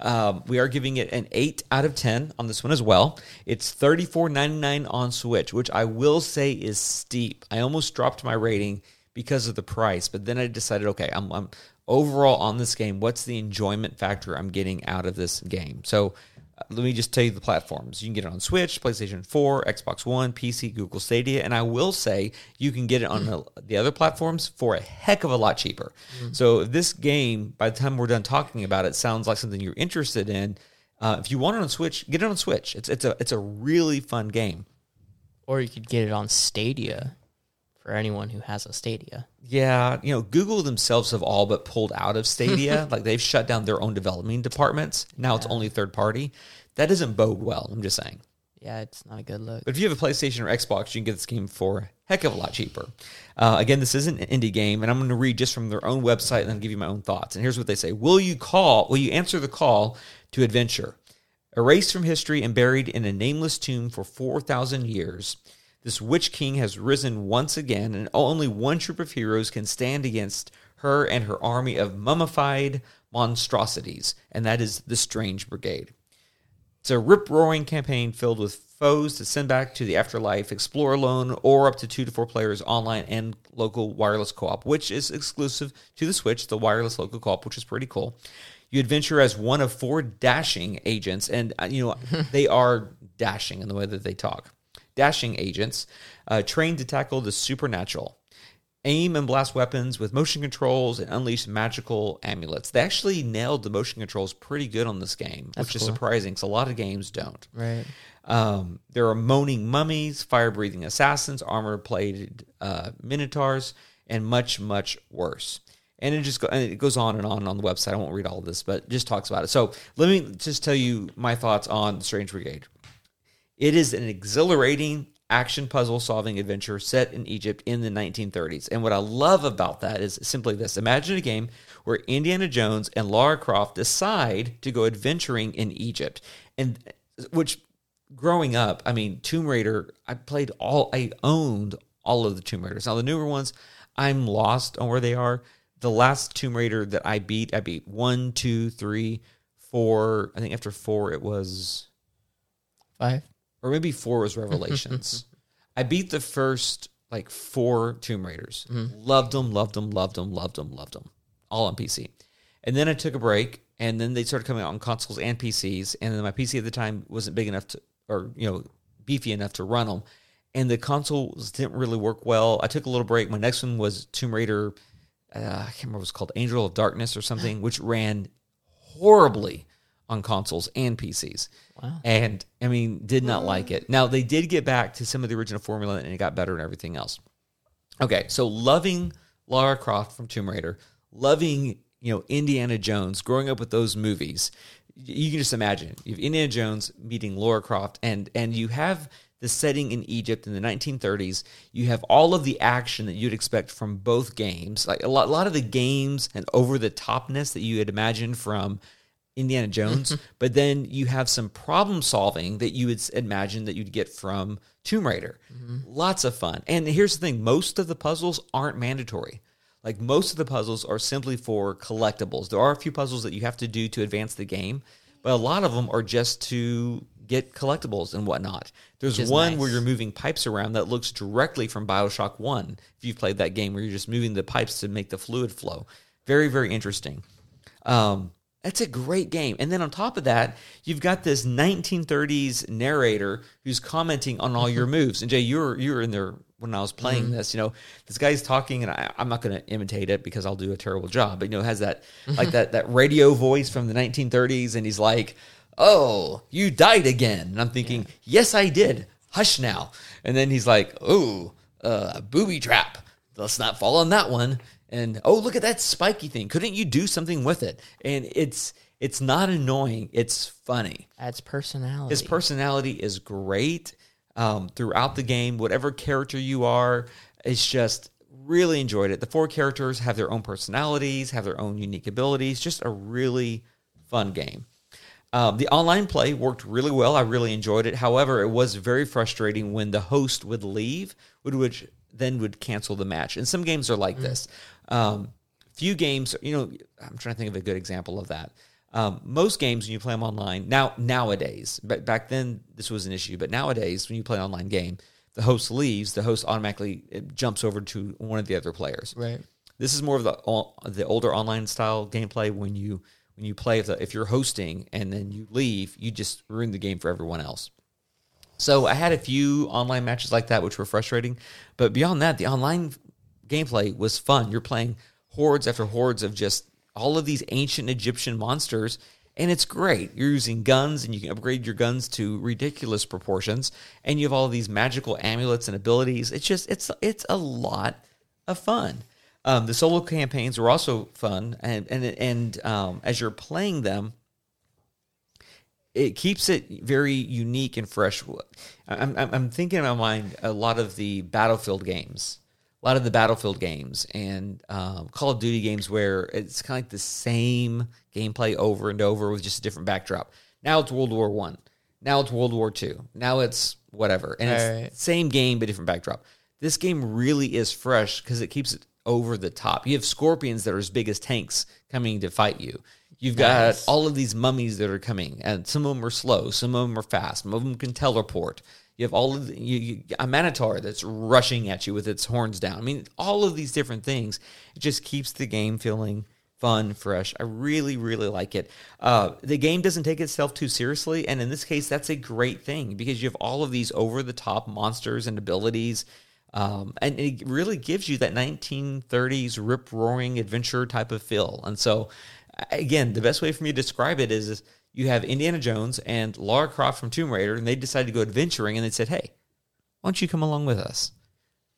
Speaker 1: um, we are giving it an 8 out of 10 on this one as well. It's $34.99 on Switch, which I will say is steep. I almost dropped my rating because of the price, but then I decided, okay, I'm, I'm overall on this game, what's the enjoyment factor I'm getting out of this game? So let me just tell you the platforms. You can get it on Switch, PlayStation 4, Xbox One, PC, Google Stadia, and I will say you can get it on the, the other platforms for a heck of a lot cheaper. Mm-hmm. So this game, by the time we're done talking about it, sounds like something you're interested in, uh, if you want it on Switch, get it on Switch. It's it's a it's a really fun game.
Speaker 2: Or you could get it on Stadia for anyone who has a Stadia.
Speaker 1: Yeah, you know, Google themselves have all but pulled out of Stadia. like they've shut down their own development departments. Now yeah. it's only third party. That doesn't bode well. I'm just saying.
Speaker 2: Yeah, it's not a good look.
Speaker 1: But if you have a PlayStation or Xbox, you can get this game for a heck of a lot cheaper. Uh, again, this isn't an indie game, and I'm going to read just from their own website and then give you my own thoughts. And here's what they say: Will you call? Will you answer the call to adventure? Erased from history and buried in a nameless tomb for four thousand years. This witch king has risen once again, and only one troop of heroes can stand against her and her army of mummified monstrosities, and that is the Strange Brigade. It's a rip roaring campaign filled with foes to send back to the afterlife, explore alone, or up to two to four players online and local wireless co op, which is exclusive to the Switch, the wireless local co op, which is pretty cool. You adventure as one of four dashing agents, and uh, you know they are dashing in the way that they talk dashing agents uh, trained to tackle the supernatural. Aim and blast weapons with motion controls and unleash magical amulets. They actually nailed the motion controls pretty good on this game, That's which cool. is surprising because a lot of games don't.
Speaker 2: Right.
Speaker 1: Um, there are moaning mummies, fire breathing assassins, armor plated uh, minotaurs, and much, much worse. And it just go, and it goes on and on on the website. I won't read all of this, but just talks about it. So let me just tell you my thoughts on Strange Brigade. It is an exhilarating action puzzle solving adventure set in Egypt in the 1930s. And what I love about that is simply this Imagine a game where Indiana Jones and Lara Croft decide to go adventuring in Egypt. And which growing up, I mean, Tomb Raider, I played all, I owned all of the Tomb Raiders. Now, the newer ones, I'm lost on where they are. The last Tomb Raider that I beat, I beat one, two, three, four. I think after four, it was
Speaker 2: five
Speaker 1: or maybe four was Revelations. I beat the first like four Tomb Raiders. Mm-hmm. Loved them, loved them, loved them, loved them, loved them. All on PC. And then I took a break, and then they started coming out on consoles and PCs. And then my PC at the time wasn't big enough to, or you know, beefy enough to run them. and the consoles didn't really work well. I took a little break. My next one was Tomb Raider. Uh, I can't remember what it was called, Angel of Darkness or something, which ran horribly on consoles and PCs.
Speaker 2: Wow.
Speaker 1: And I mean, did not like it. Now they did get back to some of the original formula and it got better and everything else. Okay, so loving Lara Croft from Tomb Raider, loving you know Indiana Jones, growing up with those movies, you can just imagine you have Indiana Jones meeting Lara Croft, and and you have the setting in Egypt in the 1930s. You have all of the action that you'd expect from both games, like a lot, a lot of the games and over the topness that you had imagined from Indiana Jones, but then you have some problem solving that you would imagine that you'd get from Tomb Raider. Lots of fun. And here's the thing most of the puzzles aren't mandatory. Like most of the puzzles are simply for collectibles. There are a few puzzles that you have to do to advance the game, but a lot of them are just to get collectibles and whatnot. There's one
Speaker 2: nice.
Speaker 1: where you're moving pipes around that looks directly from Bioshock 1, if you've played that game, where you're just moving the pipes to make the fluid flow. Very, very interesting. Um, that's a great game. And then on top of that, you've got this 1930s narrator who's commenting on all your moves. And Jay, you were you were in there when I was playing this. You know, this guy's talking, and I, I'm not going to imitate it because I'll do a terrible job. But you know, has that like that that radio voice from the 1930s, and he's like, "Oh, you died again." And I'm thinking, "Yes, I did. Hush now." And then he's like, "Oh, uh, booby trap. Let's not fall on that one." And oh, look at that spiky thing. Couldn't you do something with it? And it's it's not annoying. It's funny.
Speaker 2: Adds personality.
Speaker 1: His personality is great um, throughout the game. Whatever character you are, it's just really enjoyed it. The four characters have their own personalities, have their own unique abilities. Just a really fun game. Um, the online play worked really well. I really enjoyed it. However, it was very frustrating when the host would leave, which then would cancel the match. And some games are like this. Um, few games, you know, I'm trying to think of a good example of that. Um, most games when you play them online now nowadays, but back then this was an issue, but nowadays when you play an online game, the host leaves, the host automatically it jumps over to one of the other players.
Speaker 2: right.
Speaker 1: This is more of the the older online style gameplay when you when you play if, the, if you're hosting and then you leave, you just ruin the game for everyone else. So I had a few online matches like that which were frustrating, but beyond that, the online gameplay was fun. You're playing hordes after hordes of just all of these ancient Egyptian monsters and it's great. You're using guns and you can upgrade your guns to ridiculous proportions and you have all these magical amulets and abilities. It's just it's it's a lot of fun. Um, the solo campaigns were also fun, and and and um, as you're playing them, it keeps it very unique and fresh. I'm, I'm thinking in my mind a lot of the Battlefield games, a lot of the Battlefield games, and um, Call of Duty games where it's kind of like the same gameplay over and over with just a different backdrop. Now it's World War One. Now it's World War Two. Now it's whatever, and it's
Speaker 2: Right.
Speaker 1: same game but different backdrop. This game really is fresh because it keeps it over the top. You have scorpions that are as big as tanks coming to fight you. You've got
Speaker 2: Nice.
Speaker 1: all of these mummies that are coming, and some of them are slow, some of them are fast, some of them can teleport. You have all of the, you, you, a minotaur that's rushing at you with its horns down. I mean, all of these different things. It just keeps the game feeling fun, fresh. I really, really like it. Uh, the game doesn't take itself too seriously, and in this case, that's a great thing because you have all of these over the top monsters and abilities. Um, and it really gives you that 1930s rip roaring adventure type of feel. And so, again, the best way for me to describe it is, is you have Indiana Jones and Lara Croft from Tomb Raider, and they decided to go adventuring, and they said, "Hey, why don't you come along with us?"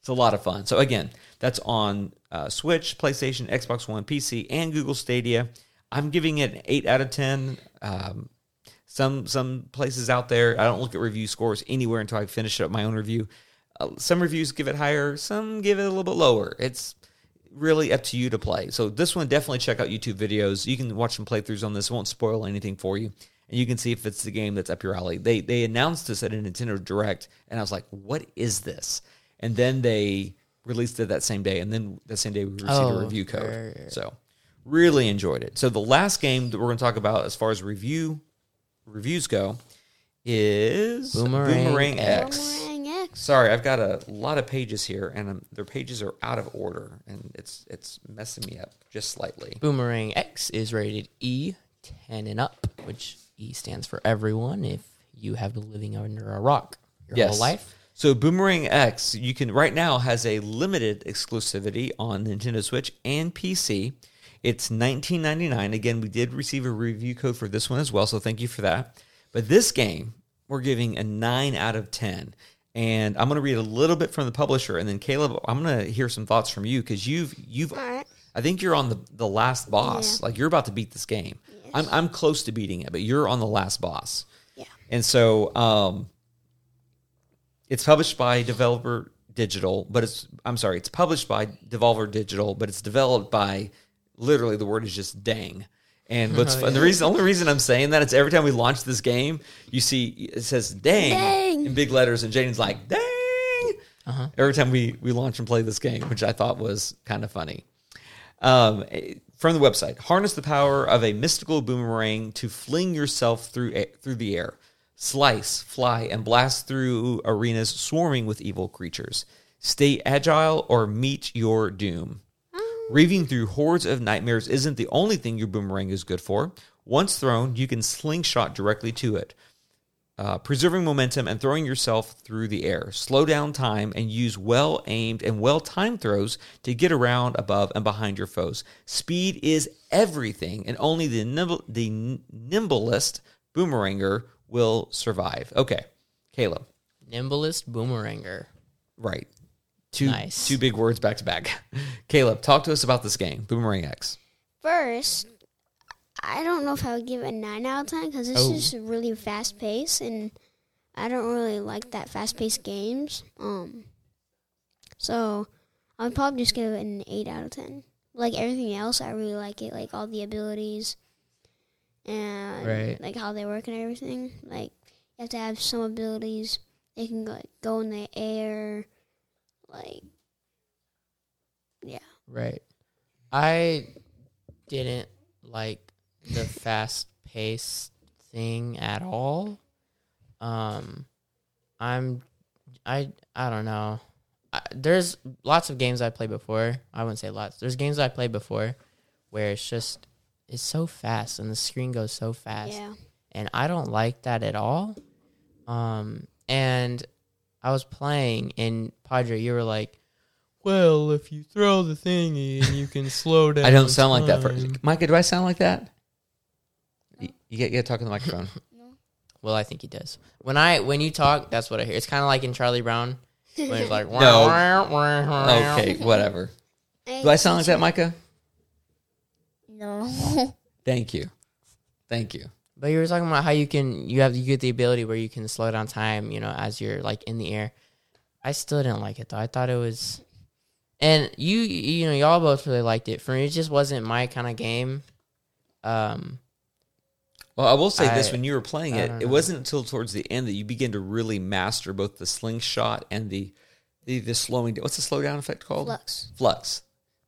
Speaker 1: It's a lot of fun. So again, that's on uh, Switch, PlayStation, Xbox One, PC, and Google Stadia. I'm giving it an eight out of ten. Um, some some places out there, I don't look at review scores anywhere until I finish up my own review. Uh, some reviews give it higher, some give it a little bit lower. It's really up to you to play. So this one, definitely check out YouTube videos. You can watch some playthroughs on this. It won't spoil anything for you, and you can see if it's the game that's up your alley. They they announced this at a Nintendo Direct, and I was like, "What is this?" And then they released it that same day, and then the same day we received
Speaker 2: Oh,
Speaker 1: a review code.
Speaker 2: right, right.
Speaker 1: So really enjoyed it. So the last game that we're going to talk about as far as review reviews go is
Speaker 2: Boomerang
Speaker 1: Boomerang X.
Speaker 4: Boomerang X.
Speaker 1: Sorry, I've got a lot of pages here, and um, their pages are out of order, and it's it's messing me up just slightly.
Speaker 2: Boomerang X is rated E, 10 and up, which E stands for everyone if you have been living under a rock your
Speaker 1: Yes.
Speaker 2: whole life.
Speaker 1: So Boomerang X, you can right now has a limited exclusivity on Nintendo Switch and PC. It's 19.99. Again, we did receive a review code for this one as well, so thank you for that. But this game, we're giving a 9 out of 10. And I'm going to read a little bit from the publisher and then Caleb, I'm going to hear some thoughts from you cuz you've you've
Speaker 4: right.
Speaker 1: I think you're on the, the last boss. Like you're about to beat this game. I'm I'm close to beating it, but you're on the last boss.
Speaker 4: Yeah.
Speaker 1: And so um it's published by Developer Digital, but it's I'm sorry, it's published by Devolver Digital, but it's developed by literally the word is just dang. And what's fun, the reason only reason I'm saying that it's every time we launch this game, you see it says dang,
Speaker 4: Dang.
Speaker 1: in big letters and Jaden's like dang every time we we launch and play this game, which I thought was kind of funny. Um, from the website, harness the power of a mystical boomerang to fling yourself through through the air, slice, fly, and blast through arenas swarming with evil creatures. Stay agile or meet your doom. Reaving through hordes of nightmares isn't the only thing your boomerang is good for. Once thrown, you can slingshot directly to it uh, preserving momentum and throwing yourself through the air. Slow down time and use well aimed and well timed throws to get around, above, and behind your foes. Speed is everything, and only the, nimble, the nimblest boomeranger will survive. Okay, Caleb.
Speaker 2: Nimblest boomeranger.
Speaker 1: Right. Two,
Speaker 2: Nice.
Speaker 1: two big words back to back. Caleb, talk to us about this game, Boomerang X.
Speaker 4: First, I don't know if I would give it a 9 out of 10 because it's
Speaker 1: Oh.
Speaker 4: just really fast paced and I don't really like that fast paced games. Um, So I would probably just give it an 8 out of 10. Like everything else, I really like it. Like all the abilities and
Speaker 2: Right.
Speaker 4: like how they work and everything. Like you have to have some abilities. They can go, go in the air. Like, yeah.
Speaker 2: Right. I didn't like the fast paced thing at all. Um I'm I I don't know. I, there's lots of games I played before. I wouldn't say lots. There's games I played before where it's just it's so fast and the screen goes so fast
Speaker 4: Yeah.
Speaker 2: and I don't like that at all. Um, and I was playing, and Padre, you were like, "Well, if you throw the thingy and you can slow down."
Speaker 1: I don't sound like that. For. Micah, do I sound like that? You, you get, you get to talk in the microphone.
Speaker 2: Well, I think he does. When I when you talk, that's what I hear. It's kind of like in Charlie Brown when it's like,
Speaker 1: No. okay, whatever. Do I sound like that, Micah?
Speaker 3: No.
Speaker 1: Thank you. Thank you.
Speaker 2: But you were talking about how you can you have you get the ability where you can slow down time, you know, as you're like in the air. I still didn't like it though. I thought it was, and you you know y'all both really liked it. For me, it just wasn't my kind of game. Um,
Speaker 1: Well, I will say this: when you were playing
Speaker 2: I
Speaker 1: it, it wasn't until towards the end that you begin to really master both the slingshot and the the, the slowing. down. What's the slowdown effect called?
Speaker 4: Flux.
Speaker 1: Flux.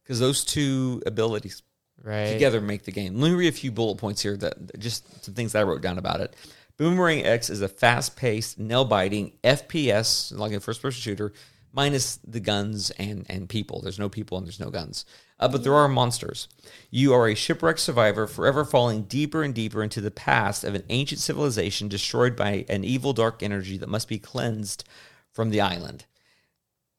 Speaker 1: Because those two abilities
Speaker 2: right.
Speaker 1: together make the game. Let me read a few bullet points here that just some things that I wrote down about it. Boomerang X is a fast-paced, nail-biting FPS, like a first-person shooter, minus the guns and and people. There's no people and there's no guns, uh, but there are monsters. You are a shipwrecked survivor, forever falling deeper and deeper into the past of an ancient civilization destroyed by an evil dark energy that must be cleansed from the island.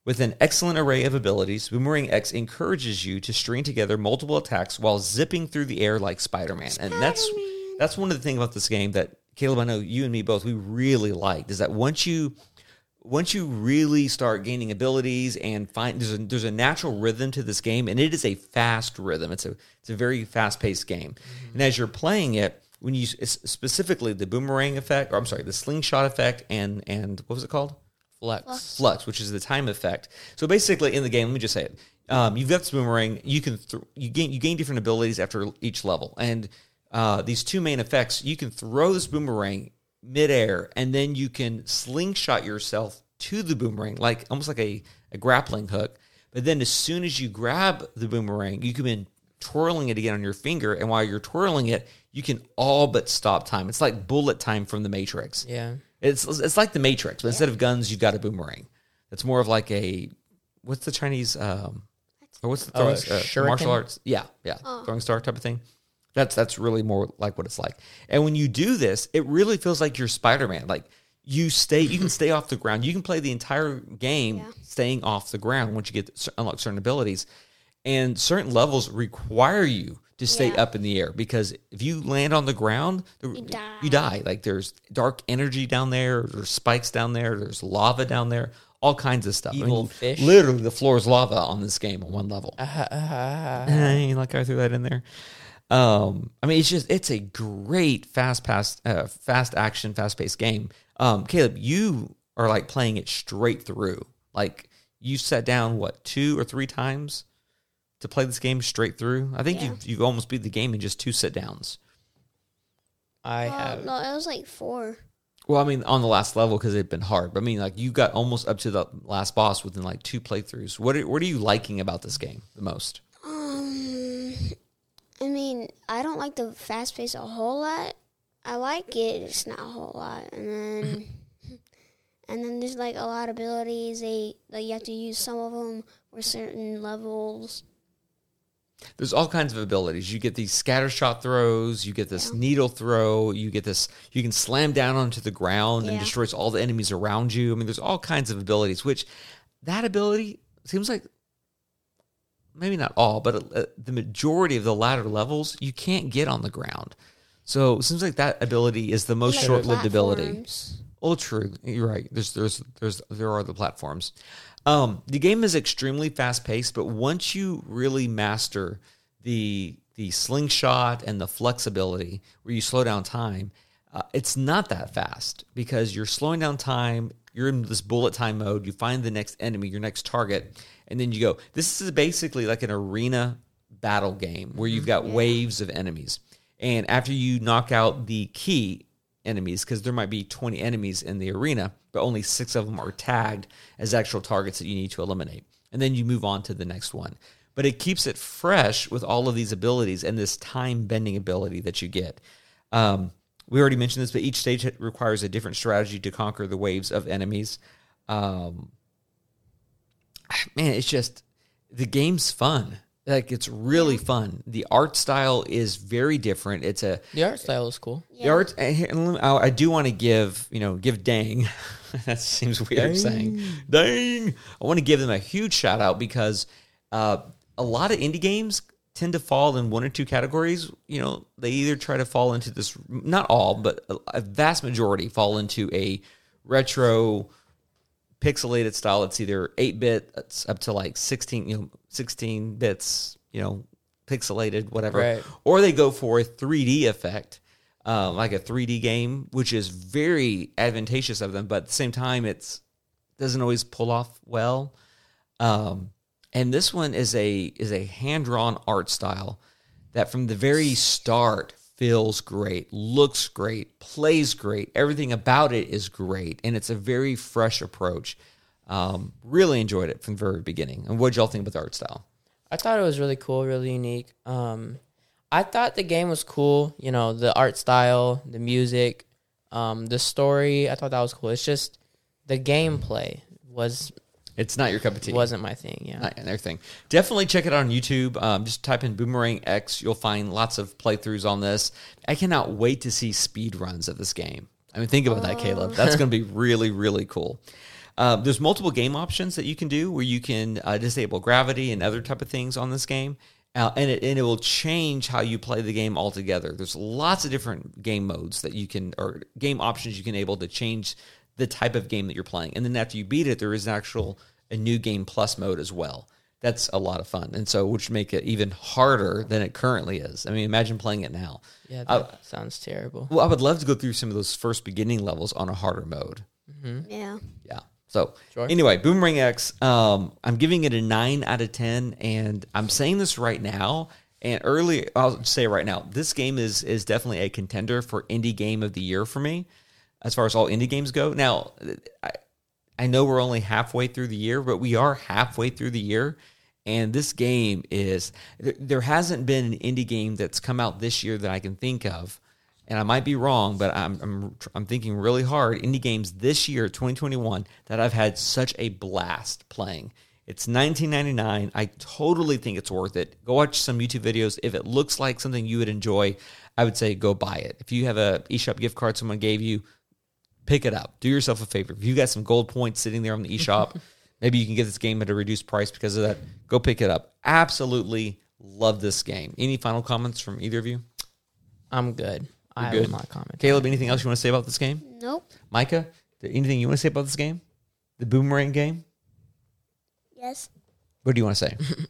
Speaker 1: With an excellent array of abilities, Boomerang X encourages you to string together multiple attacks while zipping through the air like Spider-Man. And that's that's one of the things about this game that Caleb, I know you and me both, we really liked is that once you once you really start gaining abilities and find there's a there's a natural rhythm to this game, and it is a fast rhythm. It's a it's a very fast paced game, mm-hmm. and as you're playing it, when you specifically the boomerang effect, or I'm sorry, the slingshot effect, and and what was it called?
Speaker 2: Flux.
Speaker 1: flux, which is the time effect. So basically, in the game, let me just say it: um, you've got this boomerang. You can th- you gain you gain different abilities after each level, and uh, these two main effects. You can throw this boomerang midair, and then you can slingshot yourself to the boomerang, like almost like a, a grappling hook. But then, as soon as you grab the boomerang, you can be twirling it again on your finger, and while you're twirling it, you can all but stop time. It's like bullet time from the Matrix.
Speaker 2: Yeah.
Speaker 1: It's it's like the Matrix, but instead of guns, you've got a boomerang. It's more of like a what's the Chinese um or what's the
Speaker 2: Oh,
Speaker 1: throwing
Speaker 2: a
Speaker 1: uh, martial arts? Yeah, yeah, throwing star type of thing. That's that's really more like what it's like. And when you do this, it really feels like you're Spider Man. Like you stay you can stay off the ground. You can play the entire game
Speaker 4: Yeah.
Speaker 1: staying off the ground once you get unlock certain abilities. And certain levels require you to stay
Speaker 4: Yeah.
Speaker 1: up in the air because if you land on the ground, you
Speaker 4: die.
Speaker 1: you die. Like there's dark energy down there, there's spikes down there, there's lava down there, all kinds of stuff.
Speaker 2: Evil fish.
Speaker 1: Literally, the floor is lava on this game on one level.
Speaker 2: Uh,
Speaker 1: Hey, like I threw that in there. Um, I mean, it's just it's a great fast pass, uh, fast action, fast paced game. Um, Caleb, you are like playing it straight through. Like you sat down what two or three times to play this game straight through. I think
Speaker 4: Yeah.
Speaker 1: you you almost beat the game in just two sit downs.
Speaker 2: I
Speaker 4: Well,
Speaker 2: have.
Speaker 4: no, it was like four.
Speaker 1: Well, I mean, on the last level because it'd been hard. But I mean, like you got almost up to the last boss within like two playthroughs. What are, what are you liking about this game the most?
Speaker 4: Um, I mean, I don't like the fast pace a whole lot. I like it, it's not a whole lot. And then, and then there's like a lot of abilities. They like you have to use some of them for certain levels.
Speaker 1: There's all kinds of abilities. You get these scatter shot throws, you get this
Speaker 4: Yeah.
Speaker 1: needle throw, you get this you can slam down onto the ground and destroys all the enemies around you. I mean, there's all kinds of abilities which that ability seems like maybe not all, but uh, the majority of the latter levels you can't get on the ground. So it seems like that ability is the most
Speaker 4: Like
Speaker 1: short-lived ability.
Speaker 4: platforms.
Speaker 1: Oh, true. You're right. There's there's there's there are the platforms. Um, the game is extremely fast paced, but once you really master the the slingshot and the flexibility, where you slow down time, uh, it's not that fast because you're slowing down time. You're in this bullet time mode. You find the next enemy, your next target, and then you go. This is basically like an arena battle game where you've got waves of enemies. And after you knock out the key enemies, because there might be 20 enemies in the arena, but only six of them are tagged as actual targets that you need to eliminate. And then you move on to the next one. But it keeps it fresh with all of these abilities and this time bending ability that you get. Um, we already mentioned this, but each stage requires a different strategy to conquer the waves of enemies. Um, man, it's just the game's fun. Like it's really fun. The art style is very different. It's a
Speaker 2: the art style is cool.
Speaker 1: the art. and here- and let me- I I do want to give you know give dang. that seems weird saying dang. I want to give them a huge shout out because uh, a lot of indie games tend to fall in one or two categories. You know, they either try to fall into this, not all, but a, a vast majority fall into a retro pixelated style. It's either eight bit, it's up to like sixteen, you know, sixteen bits, you know, pixelated, whatever,
Speaker 2: Right.
Speaker 1: or they go for a three D effect, um, like a three D game, which is very advantageous of them, but at the same time, it's doesn't always pull off well. Um, and this one is a is a hand drawn art style that from the very start feels great, looks great, plays great. Everything about it is great, and it's a very fresh approach. Um, really enjoyed it from the very beginning. And what did y'all think about the art style?
Speaker 2: I thought it was really cool, really unique. Um, I thought the game was cool. You know, the art style, the music, um, the story. I thought that was cool. It's just the gameplay was
Speaker 1: It's not your cup of tea.
Speaker 2: wasn't my thing. Yeah,
Speaker 1: and everything. Definitely check it out on YouTube. Um, just type in Boomerang X. You'll find lots of playthroughs on this. I cannot wait to see speed runs of this game. I mean, think about that, Caleb. That's going to be really, really cool. Um, there's multiple game options that you can do where you can uh, disable gravity and other type of things on this game. Uh, and, it, and it will change how you play the game altogether. There's lots of different game modes that you can, or game options you can able to change the type of game that you're playing. And then after you beat it, there is an actual a new game plus mode as well. That's a lot of fun, and so which make it even harder than it currently is. I mean, imagine playing it now.
Speaker 2: yeah,
Speaker 1: I-
Speaker 2: sounds terrible.
Speaker 1: Well, I would love to go through some of those first beginning levels on a harder mode.
Speaker 4: Yeah.
Speaker 1: Yeah. So
Speaker 2: Sure.
Speaker 1: anyway, Boomerang X. Um, I'm giving it a nine out of ten, and I'm saying this right now. And early, I'll say right now, this game is is definitely a contender for indie game of the year for me, as far as all indie games go. Now, I I know we're only halfway through the year, but we are halfway through the year, and this game is there, there hasn't been an indie game that's come out this year that I can think of and I might be wrong, but I'm I'm I'm thinking really hard indie games this year, 2021, that I've had such a blast playing. It's 19.99. I totally think it's worth it. Go watch some YouTube videos. If it looks like something you would enjoy, I would say go buy it. If you have a eShop gift card someone gave you, pick it up. Do yourself a favor. If you got some gold points sitting there on the eShop, maybe you can get this game at a reduced price because of that. Go pick it up. Absolutely love this game. Any final comments from either of you?
Speaker 2: I'm good. I
Speaker 1: good?
Speaker 2: will not comment.
Speaker 1: Caleb, anything else you want to say about this game?
Speaker 4: Nope.
Speaker 1: Micah, anything you want to say about this game? The boomerang game?
Speaker 3: Yes.
Speaker 1: What do you want to say?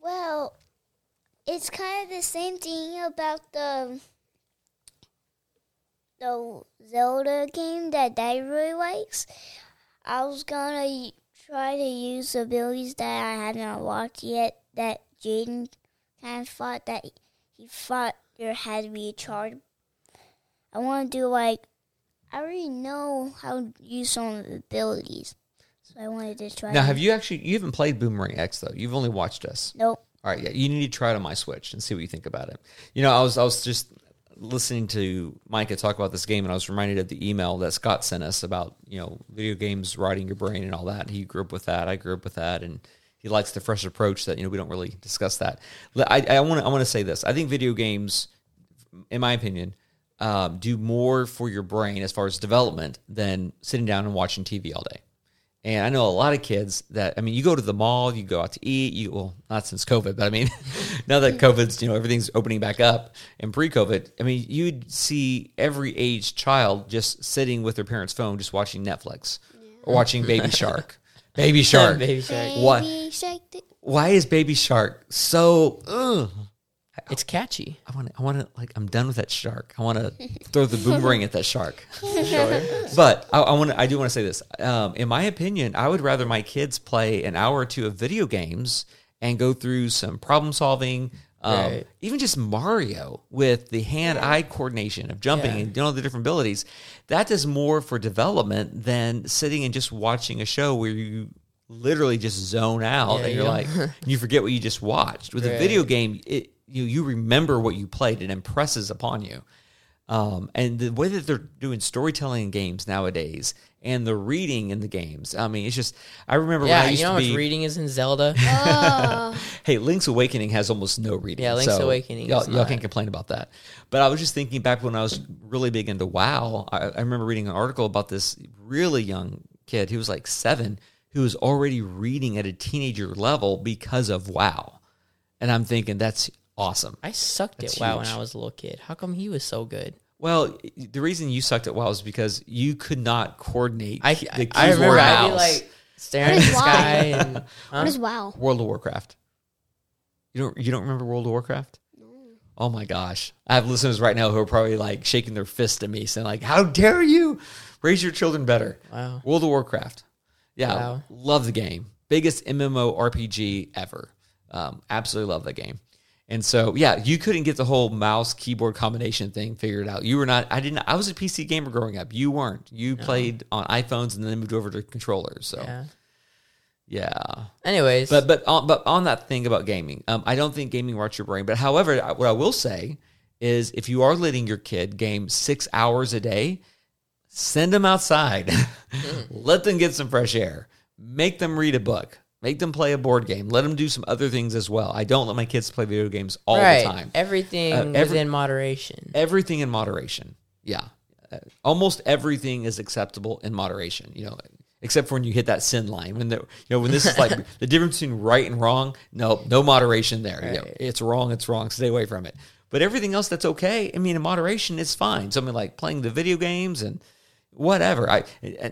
Speaker 3: Well, it's kind of the same thing about the the Zelda game that Daddy really likes. I was gonna try to use abilities that I haven't watched yet. That Jaden kind of thought that he thought there head to be a charge. I want to do like I already know how to use some of the abilities, so I wanted to try.
Speaker 1: now, have you actually, you haven't played Boomerang X though. You've only watched us.
Speaker 3: Nope.
Speaker 1: All right, yeah, you need to try it on my Switch and see what you think about it. You know, I was I was just listening to Micah talk about this game, and I was reminded of the email that Scott sent us about you know video games rotting your brain and all that. He grew up with that. I grew up with that, and he likes the fresh approach that you know we don't really discuss that. I I want to I want to say this. I think video games, in my opinion, um, do more for your brain as far as development than sitting down and watching TV all day. And I know a lot of kids that I mean, you go to the mall, you go out to eat. You well, not since COVID, but I mean, now that COVID's you know everything's opening back up, and pre-COVID, I mean, you'd see every age child just sitting with their parents' phone, just watching Netflix or watching Baby Shark. Baby Shark.
Speaker 2: Baby Shark.
Speaker 1: What?
Speaker 4: Baby shark. th-
Speaker 1: Why is Baby Shark so? Ugh.
Speaker 2: It's catchy.
Speaker 1: I want to. I want to. Like, I'm done with that shark. I want to throw the boomerang at that shark.
Speaker 2: Sure.
Speaker 1: But I, I want. I do want to say this. Um, in my opinion, I would rather my kids play an hour or two of video games and go through some problem solving. Um,
Speaker 2: Right.
Speaker 1: Even just Mario with the hand-eye coordination of jumping
Speaker 2: Yeah.
Speaker 1: and doing all the different abilities, that does more for development than sitting and just watching a show where you literally just zone out
Speaker 2: Yeah,
Speaker 1: and you're
Speaker 2: yeah.
Speaker 1: like you forget what you just watched. With a video game, it you you remember what you played. It impresses upon you. Um, and the way that they're doing storytelling in games nowadays and the reading in the games. I mean, it's just I remember when
Speaker 2: Yeah,
Speaker 1: I
Speaker 2: you
Speaker 1: used
Speaker 2: know how
Speaker 1: to
Speaker 2: much
Speaker 1: be
Speaker 2: reading is in Zelda?
Speaker 4: Oh,
Speaker 1: Hey, Link's Awakening has almost no reading.
Speaker 2: Yeah, Link's
Speaker 1: so
Speaker 2: Awakening
Speaker 1: Y'all,
Speaker 2: is
Speaker 1: y'all
Speaker 2: not.
Speaker 1: can't complain about that. But I was just thinking back when I was really big into WoW. I, I remember reading an article about this really young kid. He was like seven, who was already reading at a teenager level because of WoW. And I'm thinking that's awesome.
Speaker 2: I sucked
Speaker 1: That's
Speaker 2: at WoW when. I was a little kid. How come he was so good?
Speaker 1: Well, the reason you sucked at WoW is because you could not coordinate.
Speaker 2: I,
Speaker 1: the
Speaker 2: I, I
Speaker 1: keyboard
Speaker 2: remember I'd be like staring at the
Speaker 4: WoW?
Speaker 2: sky and huh?
Speaker 4: what is WoW?
Speaker 1: World of Warcraft. You don't you don't remember World of Warcraft? Oh my gosh. I have listeners right now who are probably like shaking their fist at me saying like, "How dare you raise your children better?"
Speaker 2: Wow.
Speaker 1: World of Warcraft. Yeah,
Speaker 2: Wow.
Speaker 1: love the game. Biggest MMO RPG ever. Um, absolutely love that game. And so, yeah, you couldn't get the whole mouse keyboard combination thing figured out. You were not. I didn't. I was a PC gamer growing up. You weren't. You played on iPhones and then moved over to controllers. So,
Speaker 2: Yeah.
Speaker 1: yeah.
Speaker 2: Anyways,
Speaker 1: But but on, but on that thing about gaming, um, I don't think gaming rots your brain. But however, what I will say is, if you are letting your kid game six hours a day, send them outside, let them get some fresh air, make them read a book, make them play a board game, let them do some other things as well. I don't let my kids play video games all
Speaker 2: right,
Speaker 1: the time.
Speaker 2: everything
Speaker 1: Uh, every-
Speaker 2: within moderation.
Speaker 1: Everything in moderation. Yeah. Uh, almost everything is acceptable in moderation, you know, except for when you hit that sin line. When the, you know, when this is like the difference between right and wrong, no, no moderation there. You know, it's wrong, it's wrong. Stay away from it. But everything else that's okay. I mean, in moderation is fine. Something like playing the video games and whatever. I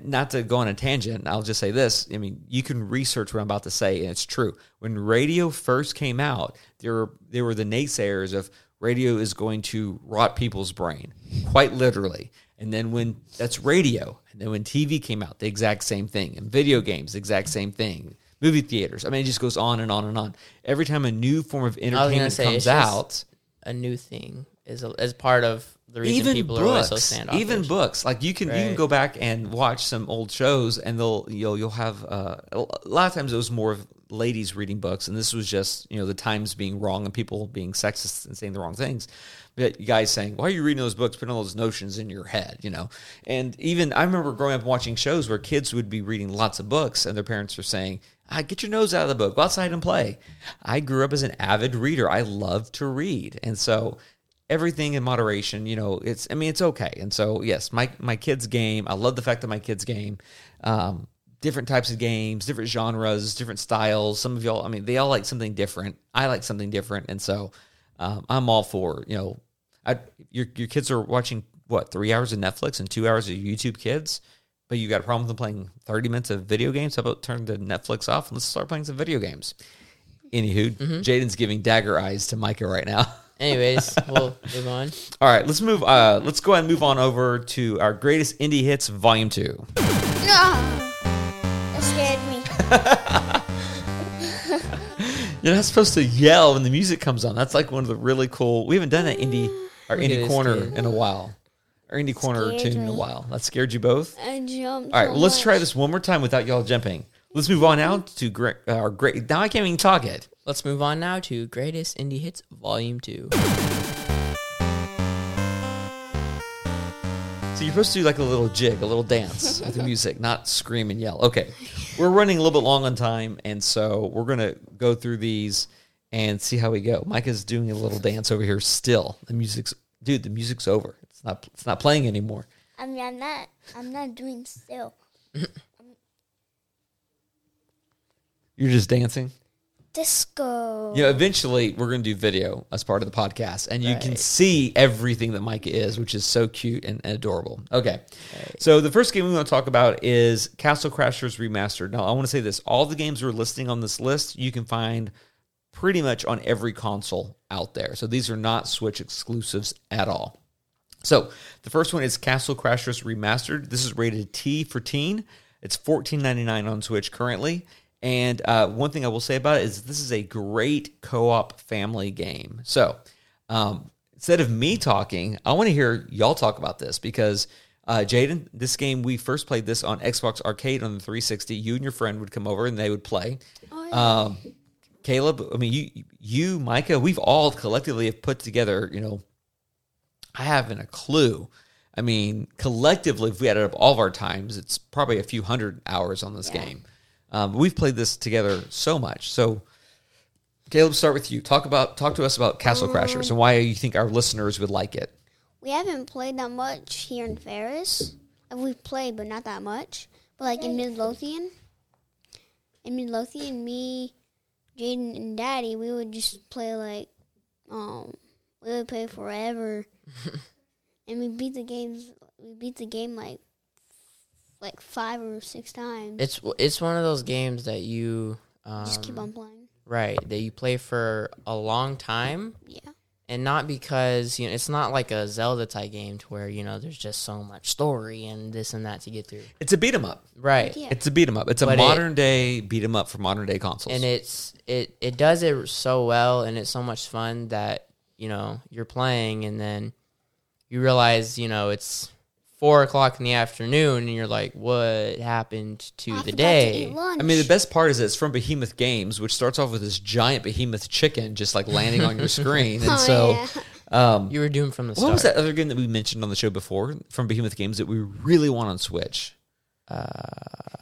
Speaker 1: not to go on a tangent. I'll just say this. I mean, you can research what I'm about to say, and it's true. When radio first came out, there were there were the naysayers of radio is going to rot people's brain, quite literally. And then when that's radio, and then when TV came out, the exact same thing, and video games, the exact same thing. Movie theaters. I mean, it just goes on and on and on. Every time a new form of entertainment
Speaker 2: say,
Speaker 1: comes out,
Speaker 2: a new thing is a, as part of the reason
Speaker 1: even
Speaker 2: people
Speaker 1: books,
Speaker 2: are always so standoffish.
Speaker 1: even books. Like you can you can go back and watch some old shows, and they'll you'll you'll have uh, a lot of times it was more of ladies reading books, and this was just you know the times being wrong and people being sexist and saying the wrong things. But guys saying, "Why are you reading those books? Putting all those notions in your head," you know. And even I remember growing up watching shows where kids would be reading lots of books, and their parents were saying. Ah, get your nose out of the book. Go outside and play. I grew up as an avid reader. I loved to read, and so everything in moderation. You know, it's I mean it's okay. And so yes, my my kids game. I love the fact that my kids game. Um, different types of games, different genres, different styles. Some of y'all, I mean, they all like something different. I like something different, and so um, I'm all for you know, I, your your kids are watching what three hours of Netflix and two hours of YouTube Kids, but you got a problem with them playing 30 minutes of video games. How about turn the Netflix off and let's start playing some video games. Anywho, Jaden's giving dagger eyes to Micah right now.
Speaker 2: Anyways, we'll move on.
Speaker 1: All right, let's move. Uh, let's go ahead and move on over to our greatest indie hits, Volume Two.
Speaker 3: That scared me.
Speaker 1: You're not supposed to yell when the music comes on. That's like one of the really cool. We haven't done an indie our
Speaker 2: Look at
Speaker 1: indie
Speaker 2: this
Speaker 1: corner
Speaker 2: kid.
Speaker 1: in a while. Our indie corner
Speaker 3: Scared
Speaker 1: tune in a
Speaker 3: me.
Speaker 1: while. That scared you both.
Speaker 4: I jumped.
Speaker 1: All right, well, let's try this one more time without y'all jumping. Let's move on now to great. Uh, our great. Now I can't even talk it.
Speaker 2: Let's move on now to Greatest Indie Hits Volume 2.
Speaker 1: So you're supposed to do like a little jig, a little dance with the music, not scream and yell. Okay, we're running a little bit long on time, and so we're gonna go through these and see how we go. Micah's doing a little dance over here. Still, the music's dude. The music's over. It's not. It's not playing anymore.
Speaker 3: I mean, I'm not. I'm not doing still.
Speaker 1: You're just dancing.
Speaker 3: Disco.
Speaker 1: You know, eventually we're going to do video as part of the podcast, and you can see everything that Micah is, which is so cute and, and adorable. Okay, so the first game we want to talk about is Castle Crashers Remastered. Now, I want to say this: all the games we're listing on this list, you can find pretty much on every console out there. So these are not Switch exclusives at all. So the first one is Castle Crashers Remastered. This is rated T for teen. It's fourteen ninety nine on Switch currently. And uh, one thing I will say about it is this is a great co op family game. So um, instead of me talking, I want to hear y'all talk about this because uh, Jaden, this game we first played this on Xbox Arcade on the 360. You and your friend would come over and they would play. Um, Caleb, I mean, you, you, Micah, we've all collectively have put together, you know, I haven't a clue. I mean, collectively, if we added up all of our times, it's probably a few hundred hours on this game. Um, we've played this together so much. So, Caleb, start with you. Talk about talk to us about Castle Crashers and why you think our listeners would like it.
Speaker 4: We haven't played that much here in Ferris. Uh, We've played, but not that much. But like in Midlothian, in Midlothian, me, Jaden, and Daddy, we would just play like, um, we would play forever, and we beat the games. We beat the game like, like five or six times.
Speaker 2: It's it's one of those games that you um,
Speaker 4: just keep on playing.
Speaker 2: right that you play for a long time
Speaker 4: Yeah.
Speaker 2: and not because you know it's not like a Zelda type game to where you know there's just so much story and this and that to get through.
Speaker 1: It's a beat 'em up.
Speaker 2: Right.
Speaker 4: Yeah.
Speaker 1: It's a beat 'em up. It's a
Speaker 2: But it-
Speaker 1: modern day beat 'em up for modern day consoles.
Speaker 2: and it's it it does it so well and it's so much fun that you know you're playing and then you realize you know it's four o'clock in the afternoon and you're like what happened to
Speaker 4: I
Speaker 2: the
Speaker 4: forgot to
Speaker 2: day
Speaker 4: eat lunch.
Speaker 1: I mean, the best part is it's from Behemoth Games, which starts off with this giant behemoth chicken just like landing on your screen. And
Speaker 4: Oh,
Speaker 1: so,
Speaker 4: yeah.
Speaker 1: um,
Speaker 2: you were doomed from the
Speaker 1: what
Speaker 2: start
Speaker 1: was that other game that we mentioned on the show before from Behemoth Games that we really want on Switch?
Speaker 2: uh,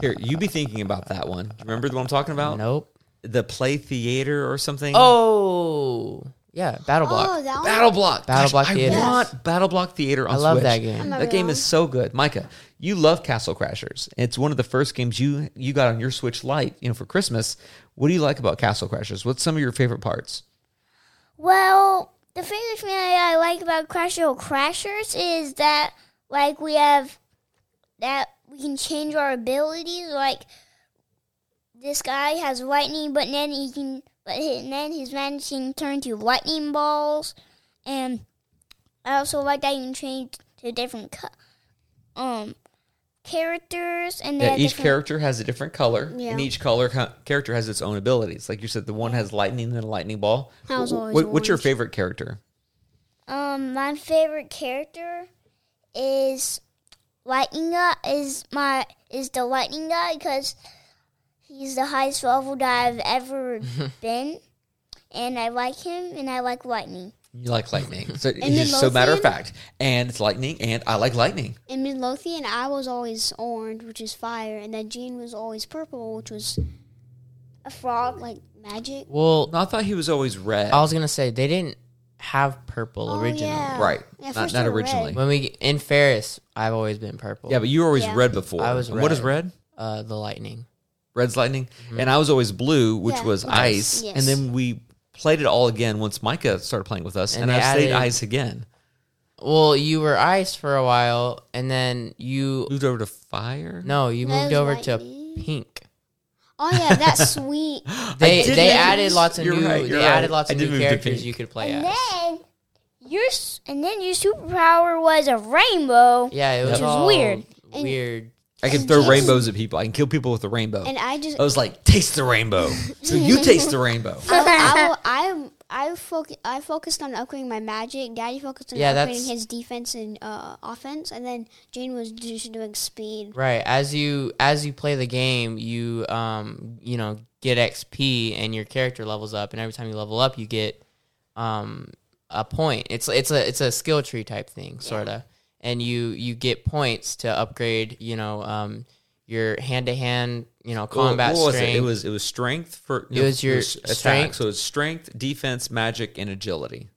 Speaker 1: Here, you be thinking about that one. Do you remember the one I'm talking about?
Speaker 2: nope
Speaker 1: The Play Theater or something?
Speaker 2: oh yeah battle block
Speaker 4: Oh, that one?
Speaker 1: Battle Block.
Speaker 2: Battle
Speaker 1: Gosh,
Speaker 2: Block
Speaker 1: I
Speaker 2: Theater.
Speaker 1: want Battle Block Theater on
Speaker 2: I love
Speaker 1: Switch.
Speaker 2: that game
Speaker 1: That game is so good. Micah, you love Castle Crashers. It's one of the first games you you got on your Switch Lite, you know, for Christmas. What do you like about Castle Crashers? What's some of your favorite parts?
Speaker 3: Well, the favorite thing I like about Crash Crashers is that like we have that we can change our abilities. Like this guy has lightning, but then he can, but hi- then his magic can turn to lightning balls, and I also like that you can change to different co- um characters and
Speaker 1: Yeah, each
Speaker 3: different-
Speaker 1: character has a different color,
Speaker 4: Yeah.
Speaker 1: and each color ca- character has its own abilities. Like you said, the one has lightning and a lightning ball.
Speaker 4: I was always
Speaker 1: what- what's your favorite character?
Speaker 3: Um, my favorite character is Lightning Guy. Is my is the Lightning Guy because he's the highest level that I've ever been, and I like him and I like lightning.
Speaker 1: You like lightning. So it's just so matter of fact. And it's lightning, and I like lightning.
Speaker 4: In Midlothian, I was always orange, which is fire, and then Jean was always purple, which was
Speaker 3: A frog.
Speaker 4: like magic.
Speaker 2: well
Speaker 1: No, I thought he was always red.
Speaker 2: I was gonna say they didn't have purple
Speaker 4: Oh,
Speaker 2: originally.
Speaker 4: yeah.
Speaker 1: Right.
Speaker 4: Yeah,
Speaker 1: not not originally.
Speaker 4: red.
Speaker 2: When we in Ferris, I've always been purple.
Speaker 1: Yeah, but you were always
Speaker 4: Yeah.
Speaker 1: red before.
Speaker 2: I was
Speaker 1: And What is
Speaker 2: red.
Speaker 1: red?
Speaker 2: uh, the lightning.
Speaker 1: Red's lightning. Mm-hmm. And I was always blue, which
Speaker 4: Yeah,
Speaker 1: was
Speaker 4: yes.
Speaker 1: ice.
Speaker 4: Yes.
Speaker 1: And then we played it all again once Micah started playing with us, and,
Speaker 2: And
Speaker 1: I
Speaker 2: they
Speaker 1: stayed ice again.
Speaker 2: Well, you were ice for a while, and then you
Speaker 1: Moved over to fire.
Speaker 2: no, you
Speaker 4: That
Speaker 2: moved
Speaker 4: was
Speaker 2: over to pink.
Speaker 4: Oh yeah, that's sweet.
Speaker 2: They they
Speaker 1: move-
Speaker 2: added lots of
Speaker 1: You're
Speaker 2: new
Speaker 1: right,
Speaker 2: they
Speaker 1: right.
Speaker 2: added lots of new characters you could play
Speaker 3: and
Speaker 2: as.
Speaker 3: then your and then your superpower was a rainbow.
Speaker 2: Yeah, it was
Speaker 3: Which was
Speaker 2: all
Speaker 3: weird.
Speaker 2: Weird.
Speaker 1: I can
Speaker 4: And
Speaker 1: throw rainbows at people. I can kill people with a rainbow.
Speaker 4: And I just
Speaker 1: I was like, taste the rainbow. So you taste the rainbow.
Speaker 4: I, I, I, I, I focused on upgrading my magic. Daddy focused on
Speaker 2: Yeah,
Speaker 4: upgrading his defense and uh, offense, and then Jane was just doing speed.
Speaker 2: Right. As you as you play the game, you um you know get XP and your character levels up, and every time you level up, you get um a point. It's it's a it's a skill tree type thing, sort of, and you you get points to upgrade. You know um your hand to hand you know combat
Speaker 1: what was
Speaker 2: strength.
Speaker 1: it? It was it was strength for
Speaker 2: It was your
Speaker 1: attack.
Speaker 2: strength.
Speaker 1: So it's strength, defense, magic, and agility.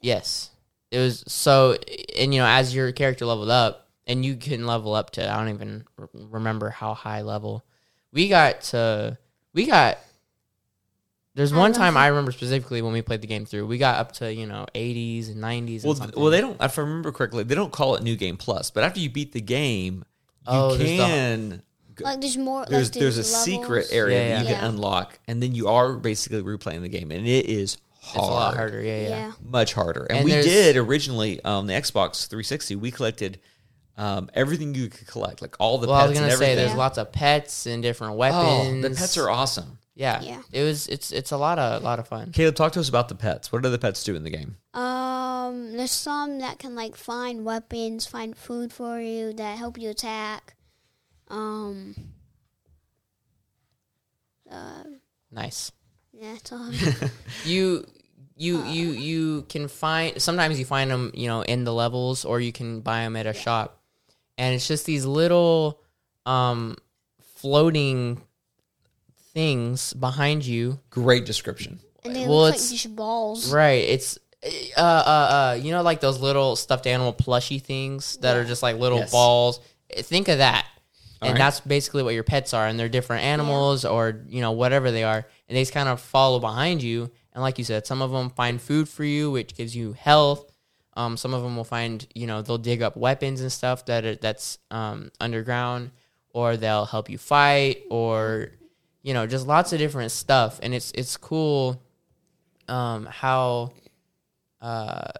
Speaker 2: Yes. It was so, and you know, as your character leveled up, and you can level up to, I don't even r- remember how high level. We got to, we got, there's one
Speaker 4: don't
Speaker 2: time
Speaker 4: know.
Speaker 2: I remember specifically when we played the game through, we got up to, you know, 80s and 90s.
Speaker 1: Well, th- well, they don't. If I remember correctly, they don't call it New Game Plus. But after you beat the game, you
Speaker 2: Oh, there's the-
Speaker 1: can. go-
Speaker 4: Like there's more.
Speaker 1: there's
Speaker 4: like,
Speaker 1: there's a
Speaker 4: levels.
Speaker 1: secret area
Speaker 2: Yeah,
Speaker 1: that you
Speaker 4: yeah.
Speaker 1: can unlock, and then you are basically replaying the game, and it is
Speaker 2: it's a lot harder. Yeah, yeah.
Speaker 4: Yeah.
Speaker 1: much harder. And,
Speaker 2: And
Speaker 1: we
Speaker 2: there's-
Speaker 1: did originally on the Xbox 360. We collected um, everything you could collect, like all the
Speaker 2: Well, I was
Speaker 1: pets and
Speaker 2: gonna say
Speaker 1: everything.
Speaker 2: there's
Speaker 4: Yeah.
Speaker 2: lots of pets and different
Speaker 1: oh,
Speaker 2: weapons.
Speaker 1: the pets are awesome.
Speaker 2: Yeah.
Speaker 4: Yeah.
Speaker 2: It was it's it's a lot of a lot of fun.
Speaker 1: Caleb, talk to us about the pets. What do the pets do in the game?
Speaker 4: Um, there's some that can like find weapons, find food for you that help you attack. Um. Uh,
Speaker 2: Nice.
Speaker 4: yeah, it's all.
Speaker 2: you you you you can find sometimes you find them you know in the levels or you can buy them at a shop and it's just these little um floating things behind you
Speaker 1: Great description.
Speaker 4: and they
Speaker 2: Well,
Speaker 4: look like
Speaker 2: it's-
Speaker 4: just balls.
Speaker 2: right it's uh uh uh you know like those little stuffed animal plushy things that are just like little
Speaker 1: Yes.
Speaker 2: balls think of that
Speaker 1: All
Speaker 2: and
Speaker 1: right.
Speaker 2: that's basically what your pets are and they're different animals or you know whatever they are and they just kind of follow behind you and like you said some of them find food for you which gives you health um, some of them will find you know they'll dig up weapons and stuff that are, that's um, underground or they'll help you fight or you know just lots of different stuff and it's it's cool um, how uh,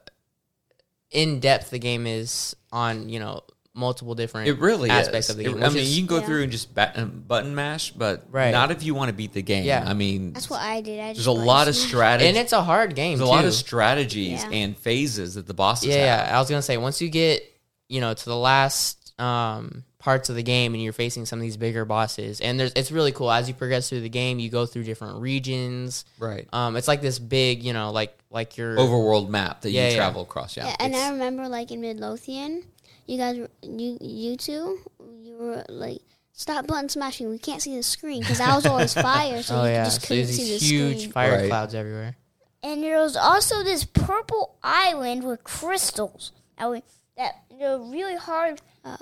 Speaker 2: in depth the game is on you know multiple different
Speaker 1: It really
Speaker 2: aspects
Speaker 1: is.
Speaker 2: of the
Speaker 1: It-
Speaker 2: game.
Speaker 1: I mean,
Speaker 2: is-
Speaker 1: you can go
Speaker 4: Yeah.
Speaker 1: through and just bat, um, button mash, but
Speaker 2: Right.
Speaker 1: not if you want to beat the game.
Speaker 2: Yeah.
Speaker 1: I mean,
Speaker 4: That's what I did. I
Speaker 1: there's
Speaker 4: just
Speaker 1: a lot of
Speaker 4: smashed.
Speaker 1: strategy.
Speaker 2: and it's a hard game
Speaker 1: There's
Speaker 2: too.
Speaker 1: a lot of strategies
Speaker 4: Yeah.
Speaker 1: and phases that the bosses
Speaker 2: yeah,
Speaker 1: have.
Speaker 2: yeah. I was gonna say once you get you know to the last um, parts of the game and you're facing some of these bigger bosses, and there's it's really cool as you progress through the game. You go through different regions.
Speaker 1: Right.
Speaker 2: Um, it's like this big, you know, like like your
Speaker 1: Overworld map that
Speaker 2: Yeah,
Speaker 1: you
Speaker 2: yeah.
Speaker 1: travel across. Yeah.
Speaker 4: Yeah, and I remember like in Midlothian, you guys, were, you you two, you were like, stop button smashing. We can't see the screen because I was always fire, so
Speaker 2: oh
Speaker 4: you
Speaker 2: yeah,
Speaker 4: just
Speaker 2: so
Speaker 4: couldn't
Speaker 2: there's
Speaker 4: see the
Speaker 2: huge
Speaker 4: screen.
Speaker 2: fire
Speaker 1: Right.
Speaker 2: clouds everywhere.
Speaker 3: And there was also this purple island with crystals that we, that there were really hard uh,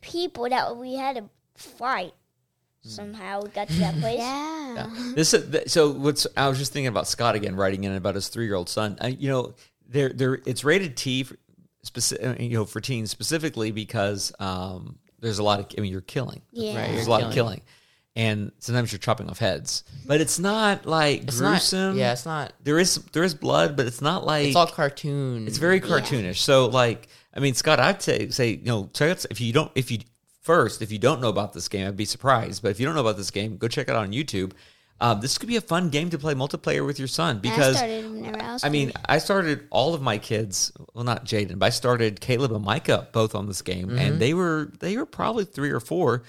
Speaker 3: people that we had to fight. Somehow we got to that place.
Speaker 4: Yeah.
Speaker 1: This is th- so. What's I was just thinking about Scott again, writing in about his three year old son. I, you know, there there it's rated T, for, speci- you know, for teens specifically because um, there's a lot of. I mean, you're killing.
Speaker 4: Yeah.
Speaker 2: Right,
Speaker 1: There's
Speaker 2: you're
Speaker 1: a lot of
Speaker 2: killing.
Speaker 1: killing, and sometimes you're chopping off heads. But it's not like
Speaker 2: It's
Speaker 1: gruesome.
Speaker 2: not. Yeah, it's not.
Speaker 1: there is there is blood, but it's not like
Speaker 2: It's all cartoon.
Speaker 1: It's very cartoonish. So like, I mean, Scott, I'd say say you know, check out if you don't if you first if you don't know about this game, I'd be surprised. But if you don't know about this game, go check it out on YouTube. Um, this could be a fun game to play multiplayer with your son because
Speaker 4: started I was.
Speaker 1: I mean. I started all of my kids. Well, not Jaden, but I started Caleb and Micah both on this game,
Speaker 2: Mm-hmm.
Speaker 1: and they were they were probably three or four,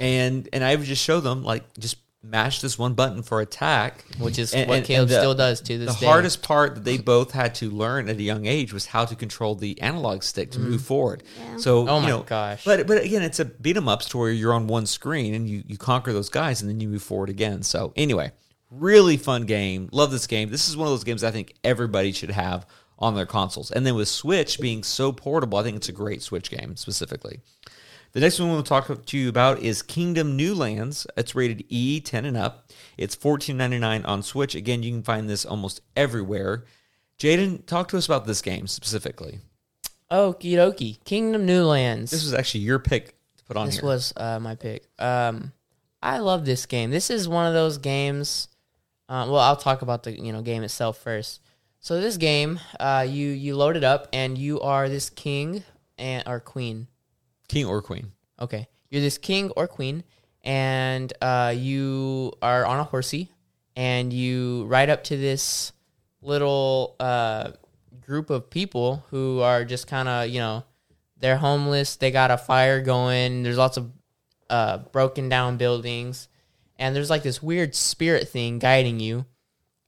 Speaker 1: and and I would just show them like just mash this one button for attack,
Speaker 2: which is
Speaker 1: And-
Speaker 2: what
Speaker 1: and-
Speaker 2: Caleb
Speaker 1: and the-
Speaker 2: still does to this
Speaker 1: the
Speaker 2: day.
Speaker 1: hardest part that they both had to learn at a young age was how to control the analog stick to move mm. forward.
Speaker 4: Yeah.
Speaker 1: So,
Speaker 2: Oh
Speaker 1: you
Speaker 2: my
Speaker 1: know,
Speaker 2: gosh.
Speaker 1: But but again, it's a beat 'em up story. You're on one screen and you you conquer those guys and then you move forward again. So anyway, Really fun game. Love this game. This is one of those games I think everybody should have on their consoles. And then with Switch being so portable, I think it's a great Switch game specifically. The next one we'll talk to you about is Kingdom New Lands. It's rated E, 10 and up. It's $14.99 on Switch. Again, you can find this almost everywhere. Jaden, talk to us about this game specifically.
Speaker 2: Okie dokie. Kingdom New Lands.
Speaker 1: This was actually your pick to put on
Speaker 2: this
Speaker 1: here.
Speaker 2: was uh, my pick. Um, I love this game. This is one of those games. Uh, well, I'll talk about the you know game itself first. So this game, uh, you you load it up and you are this king and or queen.
Speaker 1: King or Queen.
Speaker 2: Okay, you're this king or queen, and uh, you are on a horsey, and you ride up to this little uh, group of people who are just kind of you know they're homeless. They got a fire going. There's lots of uh, broken down buildings, and there's like this weird spirit thing guiding you.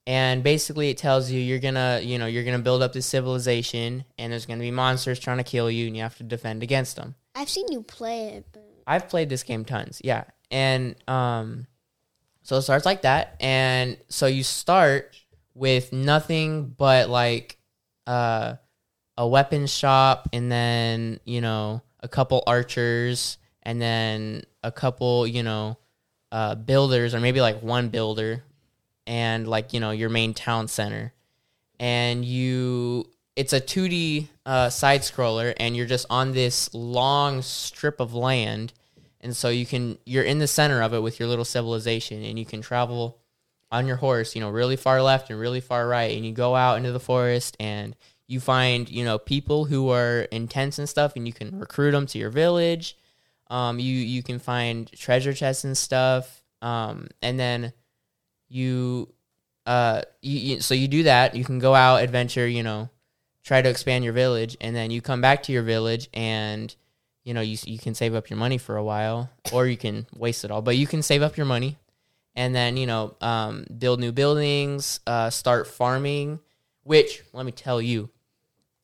Speaker 2: And basically, it tells you you're gonna, you know, you're gonna build up this civilization, and there's gonna be monsters trying to kill you, and you have to defend against them.
Speaker 4: I've seen you play it, but
Speaker 2: I've played this game tons, yeah. And um, so it starts like that, and so you start with nothing but like uh, a weapons shop, and then you know a couple archers, and then a couple you know uh, builders, or maybe like one builder, and like you know your main town center, and you it's a 2D uh, side scroller, and you're just on this long strip of land, and so you can you're in the center of it with your little civilization, and you can travel on your horse, you know, really far left and really far right, and you go out into the forest and you find you know people who are intense and stuff, and you can recruit them to your village. Um, you you can find treasure chests and stuff, um, and then you uh you, you so you do that. You can go out adventure, you know, try to expand your village, and then you come back to your village and you know you you can save up your money for a while, or you can waste it all. But you can save up your money, and then you know um, build new buildings, uh, start farming. Which let me tell you,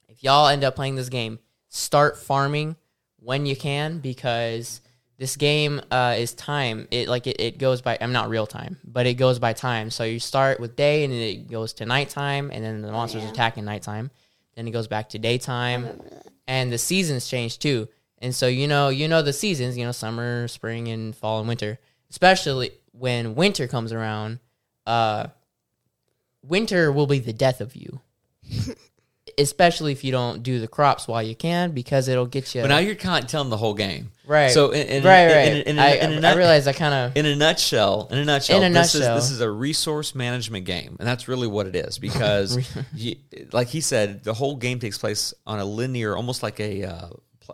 Speaker 2: if y'all end up playing this game, start farming when you can because this game uh, is time. It like it, it goes by. I'm not real time, but it goes by time. So you start with day, and then it goes to nighttime, and then the monsters
Speaker 4: yeah.
Speaker 2: attack in nighttime. Then it goes back to daytime, and the seasons change too. And so you know, you know the seasons. You know, summer, spring, and fall and winter. Especially when winter comes around, uh, winter will be the death of you. Especially if you don't do the crops while you can, because it'll get you.
Speaker 1: But now you're kind of telling the whole game.
Speaker 2: right,
Speaker 1: So in, in,
Speaker 2: right,
Speaker 1: in-
Speaker 2: right.
Speaker 1: in- in-
Speaker 2: I,
Speaker 1: in a
Speaker 2: I realize I kind of
Speaker 1: in a nutshell, in a nutshell,
Speaker 2: In a
Speaker 1: this
Speaker 2: nutshell.
Speaker 1: is this is a resource management game, and that's really what it is. Because, you, like he said, the whole game takes place on a linear, almost like a uh,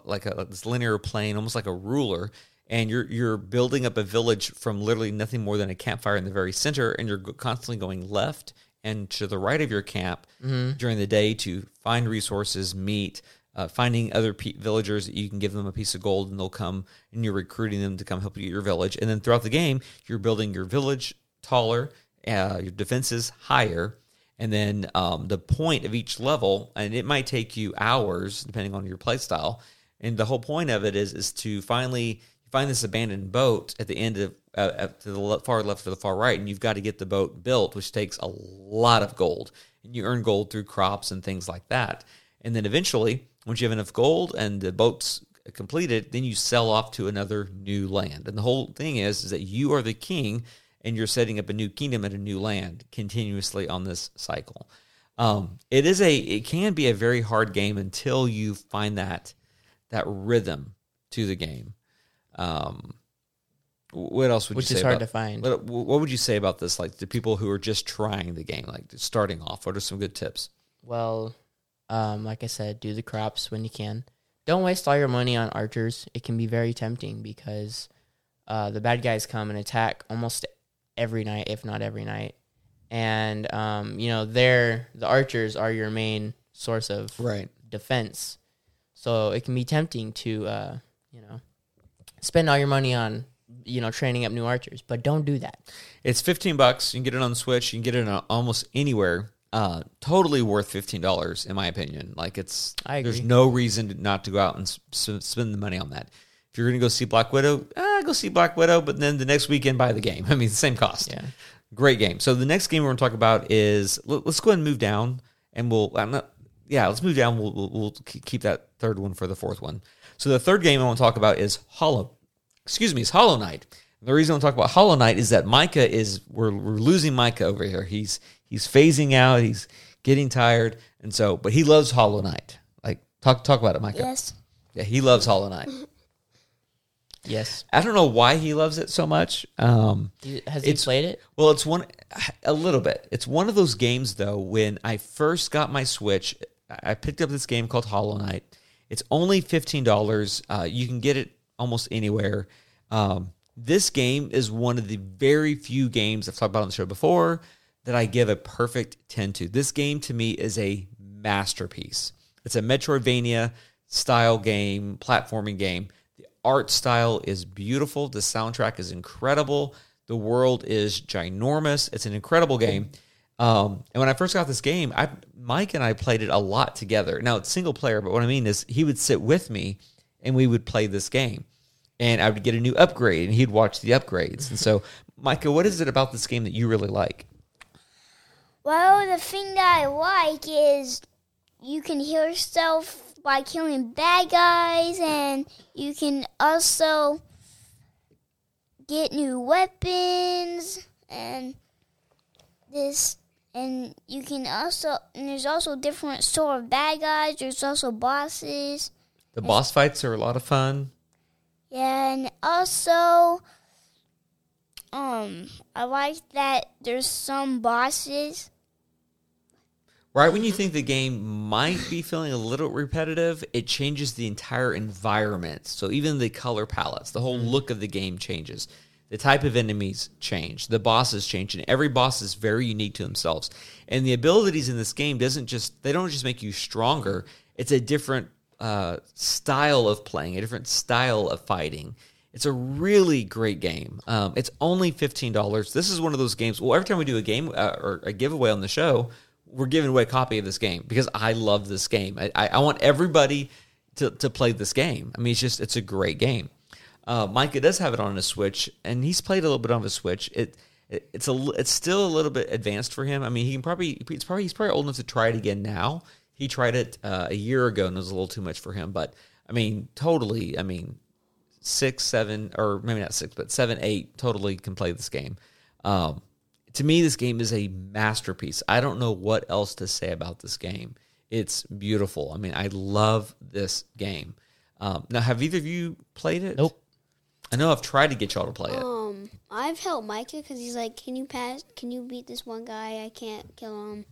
Speaker 1: like a this linear plane, almost like a ruler, and you're you're building up a village from literally nothing more than a campfire in the very center, and you're constantly going left and to the right of your camp during the day to find resources, meet. Uh, finding other pe- villagers that you can give them a piece of gold and they'll come and you're recruiting them to come help you at your village. And then throughout the game, you're building your village taller, uh, your defenses higher, and then um, the point of each level, and it might take you hours depending on your play style. And the whole point of it is is to finally find this abandoned boat at the end of uh, to the far left or the far right, and you've got to get the boat built, which takes a lot of gold. And you earn gold through crops and things like that. And then eventually, once you have enough gold and the boat's completed, then you sell off to another new land. And the whole thing is, is that you are the king and you're setting up a new kingdom at a new land continuously on this cycle. Um, it is a it can be a very hard game until you find that that rhythm to the game. Um, what else would
Speaker 2: which
Speaker 1: you
Speaker 2: is
Speaker 1: say
Speaker 2: hard
Speaker 1: about,
Speaker 2: to find.
Speaker 1: what, what would you say about this? Like the people who are just trying the game, like starting off. What are some good tips?
Speaker 2: Well, um, like I said, do the crops when you can. Don't waste all your money on archers. It can be very tempting because uh, the bad guys come and attack almost every night, if not every night. And um, you know, they're the archers are your main source of
Speaker 1: Right.
Speaker 2: defense. So it can be tempting to uh, you know, spend all your money on you know training up new archers, but don't do that.
Speaker 1: It's fifteen bucks. You can get it on Switch. You can get it on almost anywhere. Uh, totally worth fifteen dollars in my opinion. Like it's
Speaker 2: I
Speaker 1: there's no reason to, not to go out and s- s- spend the money on that. If you're going to go see Black Widow, ah, go see Black Widow, but then the next weekend buy the game. I mean, the same cost.
Speaker 2: Yeah.
Speaker 1: Great game. So the next game we're going to talk about is let- let's go ahead and move down, and we'll. I'm not. Yeah, let's move down. We'll, we'll, we'll keep that third one for the fourth one. So the third game I want to talk about is Hollow. Excuse me, is Hollow Knight. The reason I want to talk about Hollow Knight is that Micah is we're, we're losing Micah over here. He's he's phasing out. He's getting tired, and so but he loves Hollow Knight. Like talk talk about it, Micah.
Speaker 3: Yes.
Speaker 1: Yeah, he loves Hollow Knight.
Speaker 2: Yes.
Speaker 1: I don't know why he loves it so much. Um,
Speaker 2: You- Has he played it?
Speaker 1: well, it's one a little bit. It's one of those games though. When I first got my Switch, I picked up this game called Hollow Knight. It's only fifteen dollars. Uh, you can get it almost anywhere. Um, this game is one of the very few games I've talked about on the show before that I give a perfect ten to. This game to me is a masterpiece. It's a Metroidvania style game, platforming game. The art style is beautiful. The soundtrack is incredible. The world is ginormous. It's an incredible game. Um, and when I first got this game, I Mike and I played it a lot together. Now it's single player, but what I mean is he would sit with me and we would play this game. And I would get a new upgrade and he'd watch the upgrades. And so, Micah, what is it about this game that you really like?
Speaker 3: Well, the thing that I like is you can heal yourself by killing bad guys, and you can also get new weapons, and this, and you can also, and there's also different sort of bad guys. There's also bosses.
Speaker 1: The boss fights are a lot of fun.
Speaker 3: Yeah, and also, um, I like that there's some bosses.
Speaker 1: Right when you think the game might be feeling a little repetitive, it changes the entire environment. So even the color palettes, the whole look of the game changes. The type of enemies change. The bosses change, and every boss is very unique to themselves. And the abilities in this game doesn't just they don't just make you stronger. It's a different uh, style of playing, a different style of fighting. It's a really great game. Um, it's only fifteen dollars. This is one of those games. Well, every time we do a game uh, or a giveaway on the show, we're giving away a copy of this game because I love this game. I, I, want everybody to, to play this game. I mean, it's just it's a great game. Uh, Micah does have it on his Switch, and he's played a little bit on his Switch. It, it it's a it's still a little bit advanced for him. I mean, he can probably it's probably he's probably old enough to try it again now. He tried it uh, a year ago and it was a little too much for him. But I mean, totally. I mean, six, seven, or maybe not six, but seven, eight, totally can play this game. Um, to me, this game is a masterpiece. I don't know what else to say about this game. It's beautiful. I mean, I love this game. Um, now, have either of you played it?
Speaker 2: Nope.
Speaker 1: I know I've tried to get y'all to play it.
Speaker 4: Um, I've helped Micah because he's like, "Can you pass? Can you beat this one guy? I can't kill him.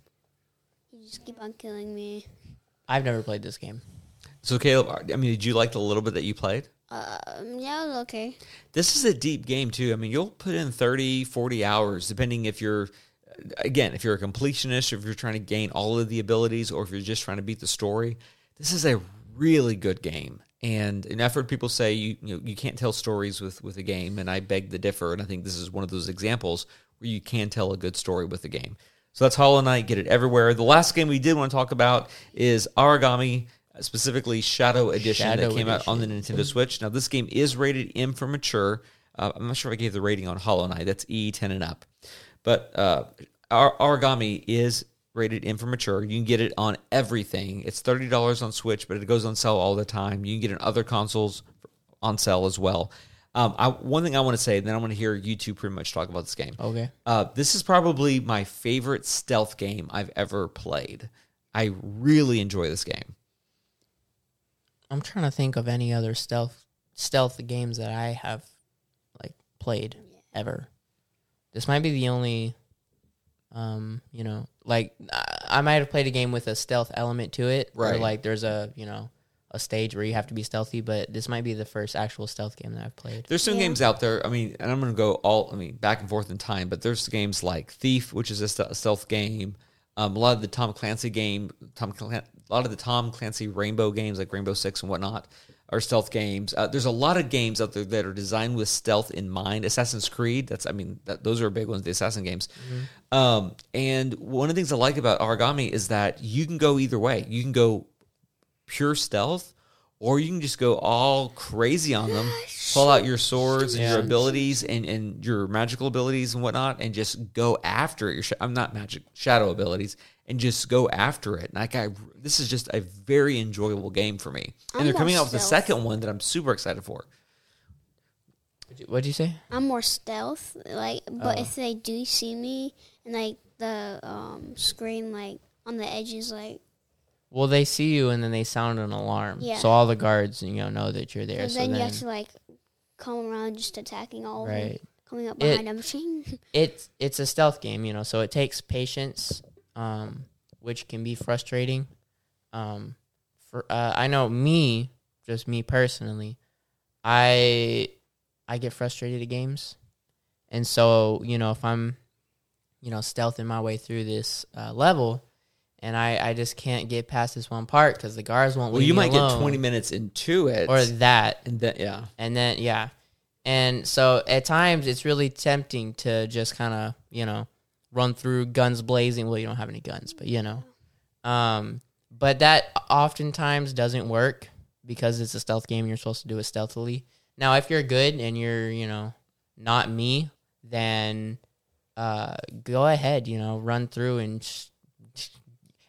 Speaker 4: He just keep on killing me."
Speaker 2: I've never played this game.
Speaker 1: So, Caleb, I mean, did you like the little bit that you played?
Speaker 4: Um, yeah, it was okay.
Speaker 1: This is a deep game, too. I mean, you'll put in 30, 40 hours, depending if you're, again, if you're a completionist, if you're trying to gain all of the abilities, or if you're just trying to beat the story. This is a really good game. And, and I've heard people say you, you, know, you can't tell stories with, with a game, and I beg to differ. And I think this is one of those examples where you can tell a good story with a game. So that's Hollow Knight. Get it everywhere. The last game we did want to talk about is Aragami, specifically Shadow Edition
Speaker 2: Shadow
Speaker 1: that came out on the Nintendo Switch. Now, this game is rated M for mature. Uh, I'm not sure if I gave the rating on Hollow Knight. That's E10 and up. But uh, Or- Aragami is rated M for mature. You can get it on everything. It's $30 on Switch, but it goes on sale all the time. You can get it on other consoles on sale as well. Um, I, one thing I want to say, and then I want to hear you two pretty much talk about this game.
Speaker 2: Okay.
Speaker 1: Uh, this is probably my favorite stealth game I've ever played. I really enjoy this game.
Speaker 2: I'm trying to think of any other stealth stealth games that I have like played ever. This might be the only um, you know, like I- I might have played a game with a stealth element to it. Or
Speaker 1: Right.
Speaker 2: like there's a, you know, a stage where you have to be stealthy, but this might be the first actual stealth game that I've played.
Speaker 1: There's some
Speaker 3: Yeah.
Speaker 1: games out there. I mean, and I'm going to go all. I mean, back and forth in time, but there's games like Thief, which is a ste- stealth game. Um, a lot of the Tom Clancy game, Tom, Clan- a lot of the Tom Clancy Rainbow games like Rainbow Six and whatnot are stealth games. Uh, there's a lot of games out there that are designed with stealth in mind. Assassin's Creed, that's I mean, that, those are big ones. The Assassin games. Um, and one of the things I like about Aragami is that you can go either way. You can go pure stealth or you can just go all crazy on them, pull out your swords and your abilities and, and your magical abilities and whatnot, and just go after it. Your sh- I'm not magic shadow abilities, and just go after it. Like I, this is just a very enjoyable game for me. And
Speaker 4: I'm
Speaker 1: they're coming out with a
Speaker 4: stealth.
Speaker 1: second one that I'm super excited for.
Speaker 2: What'd you- say?
Speaker 4: I'm more stealth, like, but
Speaker 2: Oh.
Speaker 4: if they do see me and like the um screen like on the edges, like,
Speaker 2: Well, they see you and then they sound an alarm.
Speaker 4: Yeah.
Speaker 2: So all the guards, you know, know that you're there.
Speaker 4: so
Speaker 2: So,
Speaker 4: then,
Speaker 2: then,
Speaker 4: you have to like come around just attacking all right. them, coming up
Speaker 2: It-
Speaker 4: behind them.
Speaker 2: It's it's a stealth game, you know, so it takes patience, um, which can be frustrating. Um, for uh, I know me, just me personally, I I get frustrated at games, and so you know if I'm, you know, stealthing my way through this uh, level, and I I just can't get past this one part because the guards won't.
Speaker 1: Well, you might get 20 minutes into it,
Speaker 2: or that,
Speaker 1: and then yeah,
Speaker 2: and then yeah. And so at times it's really tempting to just kind of you know run through guns blazing. Well you don't have any guns but you know. Um but that oftentimes doesn't work because it's a stealth game. And you're supposed to do it stealthily. Now if you're good and you're you know not me then uh go ahead you know run through and sh-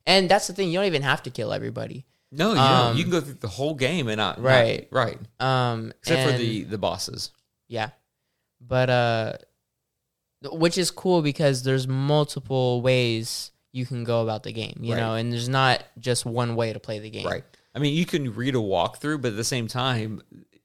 Speaker 2: and that's the thing you don't even have to kill everybody
Speaker 1: no, you
Speaker 2: Um.
Speaker 1: You can go through the whole game and not not-
Speaker 2: Right.
Speaker 1: right,
Speaker 2: um
Speaker 1: except for the the bosses.
Speaker 2: Yeah. But uh which is cool because there's multiple ways you can go about the game, you
Speaker 1: Right.
Speaker 2: know, and there's not just one way to play the game.
Speaker 1: Right. I mean, you can read a walkthrough, but at the same time,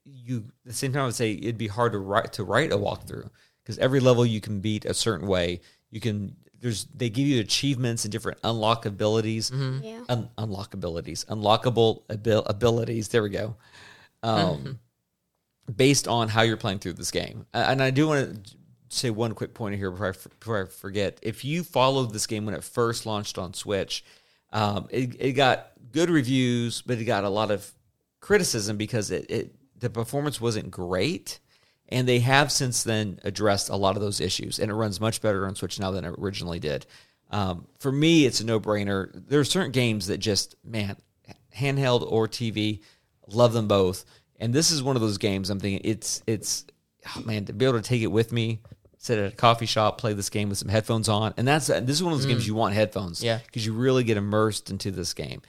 Speaker 1: you at the same time I would say it'd be hard to write to write a walkthrough because every level you can beat a certain way. You can there's they give you achievements and different unlock abilities,
Speaker 2: Mm-hmm.
Speaker 4: yeah,
Speaker 1: un, unlock abilities, unlockable abil- abilities. There we go. Um, based on how you're playing through this game, Uh, and I do want to say one quick point here before I, f- before I forget. If you followed this game when it first launched on Switch, um, it, it got good reviews, but it got a lot of criticism because it, it the performance wasn't great. And they have since then addressed a lot of those issues, and it runs much better on Switch now than it originally did. Um, for me, it's a no brainer. There are certain games that just, man, handheld or TV, love them both. And this is one of those games I'm thinking it's, it's, oh, man, to be able to take it with me, sit at a coffee shop, play this game with some headphones on. And that's, this is one of those games you want headphones.
Speaker 2: Yeah.
Speaker 1: Because you really get immersed into this game.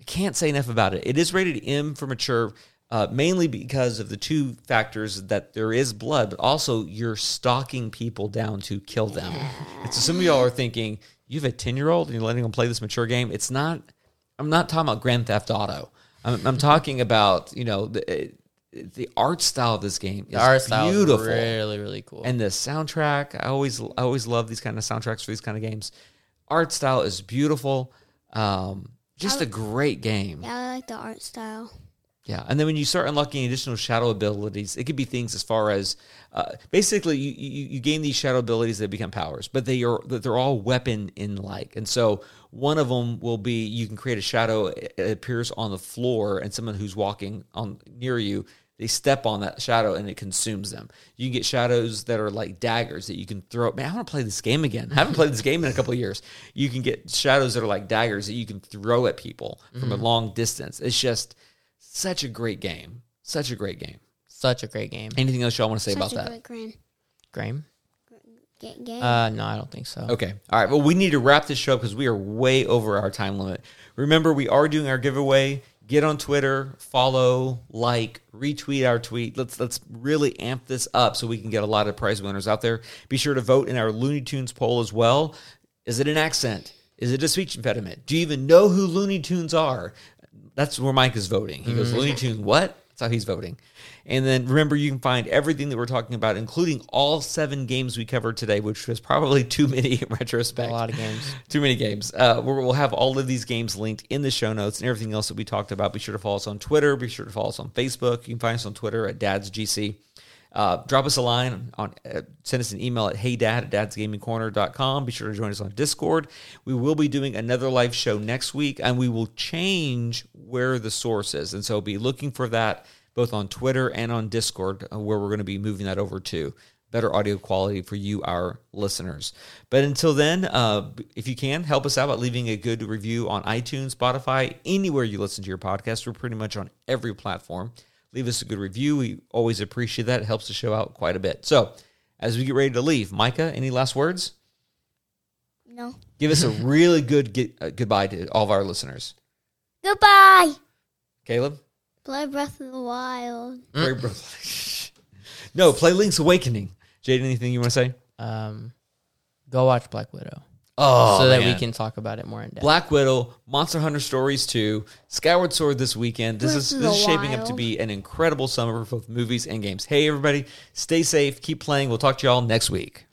Speaker 1: I can't say enough about it. It is rated M for mature, uh, mainly because of the two factors that there is blood, but also you're stalking people down to kill them. And so some of y'all are thinking, you have a 10 year old and you're letting them play this mature game. It's not, I'm not talking about Grand Theft Auto. I'm, I'm talking about, you know, the, the art style of this game is
Speaker 2: The art style is
Speaker 1: beautiful.
Speaker 2: really, really cool.
Speaker 1: And the soundtrack, I always I always love these kind of soundtracks for these kind of games. Art style is beautiful. Um, just a great game.
Speaker 4: yeah, I like the art style.
Speaker 1: Yeah, and then when you start unlocking additional shadow abilities, it could be things as far as uh, basically you, you you gain these shadow abilities that become powers, but they are they're all weapon in like, and so one of them will be you can create a shadow it appears on the floor, and someone who's walking on near you they step on that shadow and it consumes them. You can get shadows that are like daggers that you can throw. Man, I want to play this game again. I haven't played this game in a couple of years. You can get shadows that are like daggers that you can throw at people from a long distance. It's just such a great game. Such a great game.
Speaker 2: Such a great game.
Speaker 1: Anything else y'all want to say
Speaker 4: Such
Speaker 1: about
Speaker 4: a
Speaker 1: that?
Speaker 4: great game.
Speaker 2: Graham?
Speaker 4: Game.
Speaker 2: Uh, no, I don't think so.
Speaker 1: Okay. All right. Well, we need to wrap this show up because we are way over our time limit. Remember, we are doing our giveaway. Get on Twitter, follow, like, retweet our tweet. Let's let's really amp this up so we can get a lot of prize winners out there. Be sure to vote in our Looney Tunes poll as well. Is it an accent? Is it a speech impediment? Do you even know who Looney Tunes are? That's where Mike is voting. He goes, Looney Tunes, what? That's how he's voting. And then remember, you can find everything that we're talking about, including all seven games we covered today, which was probably too many in retrospect.
Speaker 2: A lot of games.
Speaker 1: Too many games. Uh, we'll have all of these games linked in the show notes and everything else that we talked about. Be sure to follow us on Twitter. Be sure to follow us on Facebook. You can find us on Twitter at Dad's GC. Uh, drop us a line on uh, send us an email at heydad at dadsgamingcorner.com. Be sure to join us on Discord. We will be doing another live show next week and we will change where the source is. And so be looking for that both on Twitter and on Discord uh, where we're going to be moving that over to. better audio quality for you, our listeners. But until then, uh, if you can, help us out by leaving a good review on iTunes, Spotify, anywhere you listen to your podcast. We're pretty much on every platform. Leave us a good review. We always appreciate that. It helps the show out quite a bit. So, as we get ready to leave, Micah, any last words?
Speaker 3: No.
Speaker 1: Give us a really good get, uh, goodbye to all of our listeners.
Speaker 3: Goodbye.
Speaker 1: Caleb?
Speaker 4: Play Breath of the Wild.
Speaker 1: Very bro- no, play Link's Awakening. Jade, anything you want to say?
Speaker 2: Um, go watch Black Widow
Speaker 1: Oh,
Speaker 2: so that we can talk about it more in depth.
Speaker 1: Black Widow, Monster Hunter Stories 2, Skyward Sword this weekend. This is
Speaker 4: Breath
Speaker 1: this is
Speaker 4: the
Speaker 1: shaping up to be an incredible summer for both movies and games. Hey everybody, stay safe, keep playing. We'll talk to y'all next week.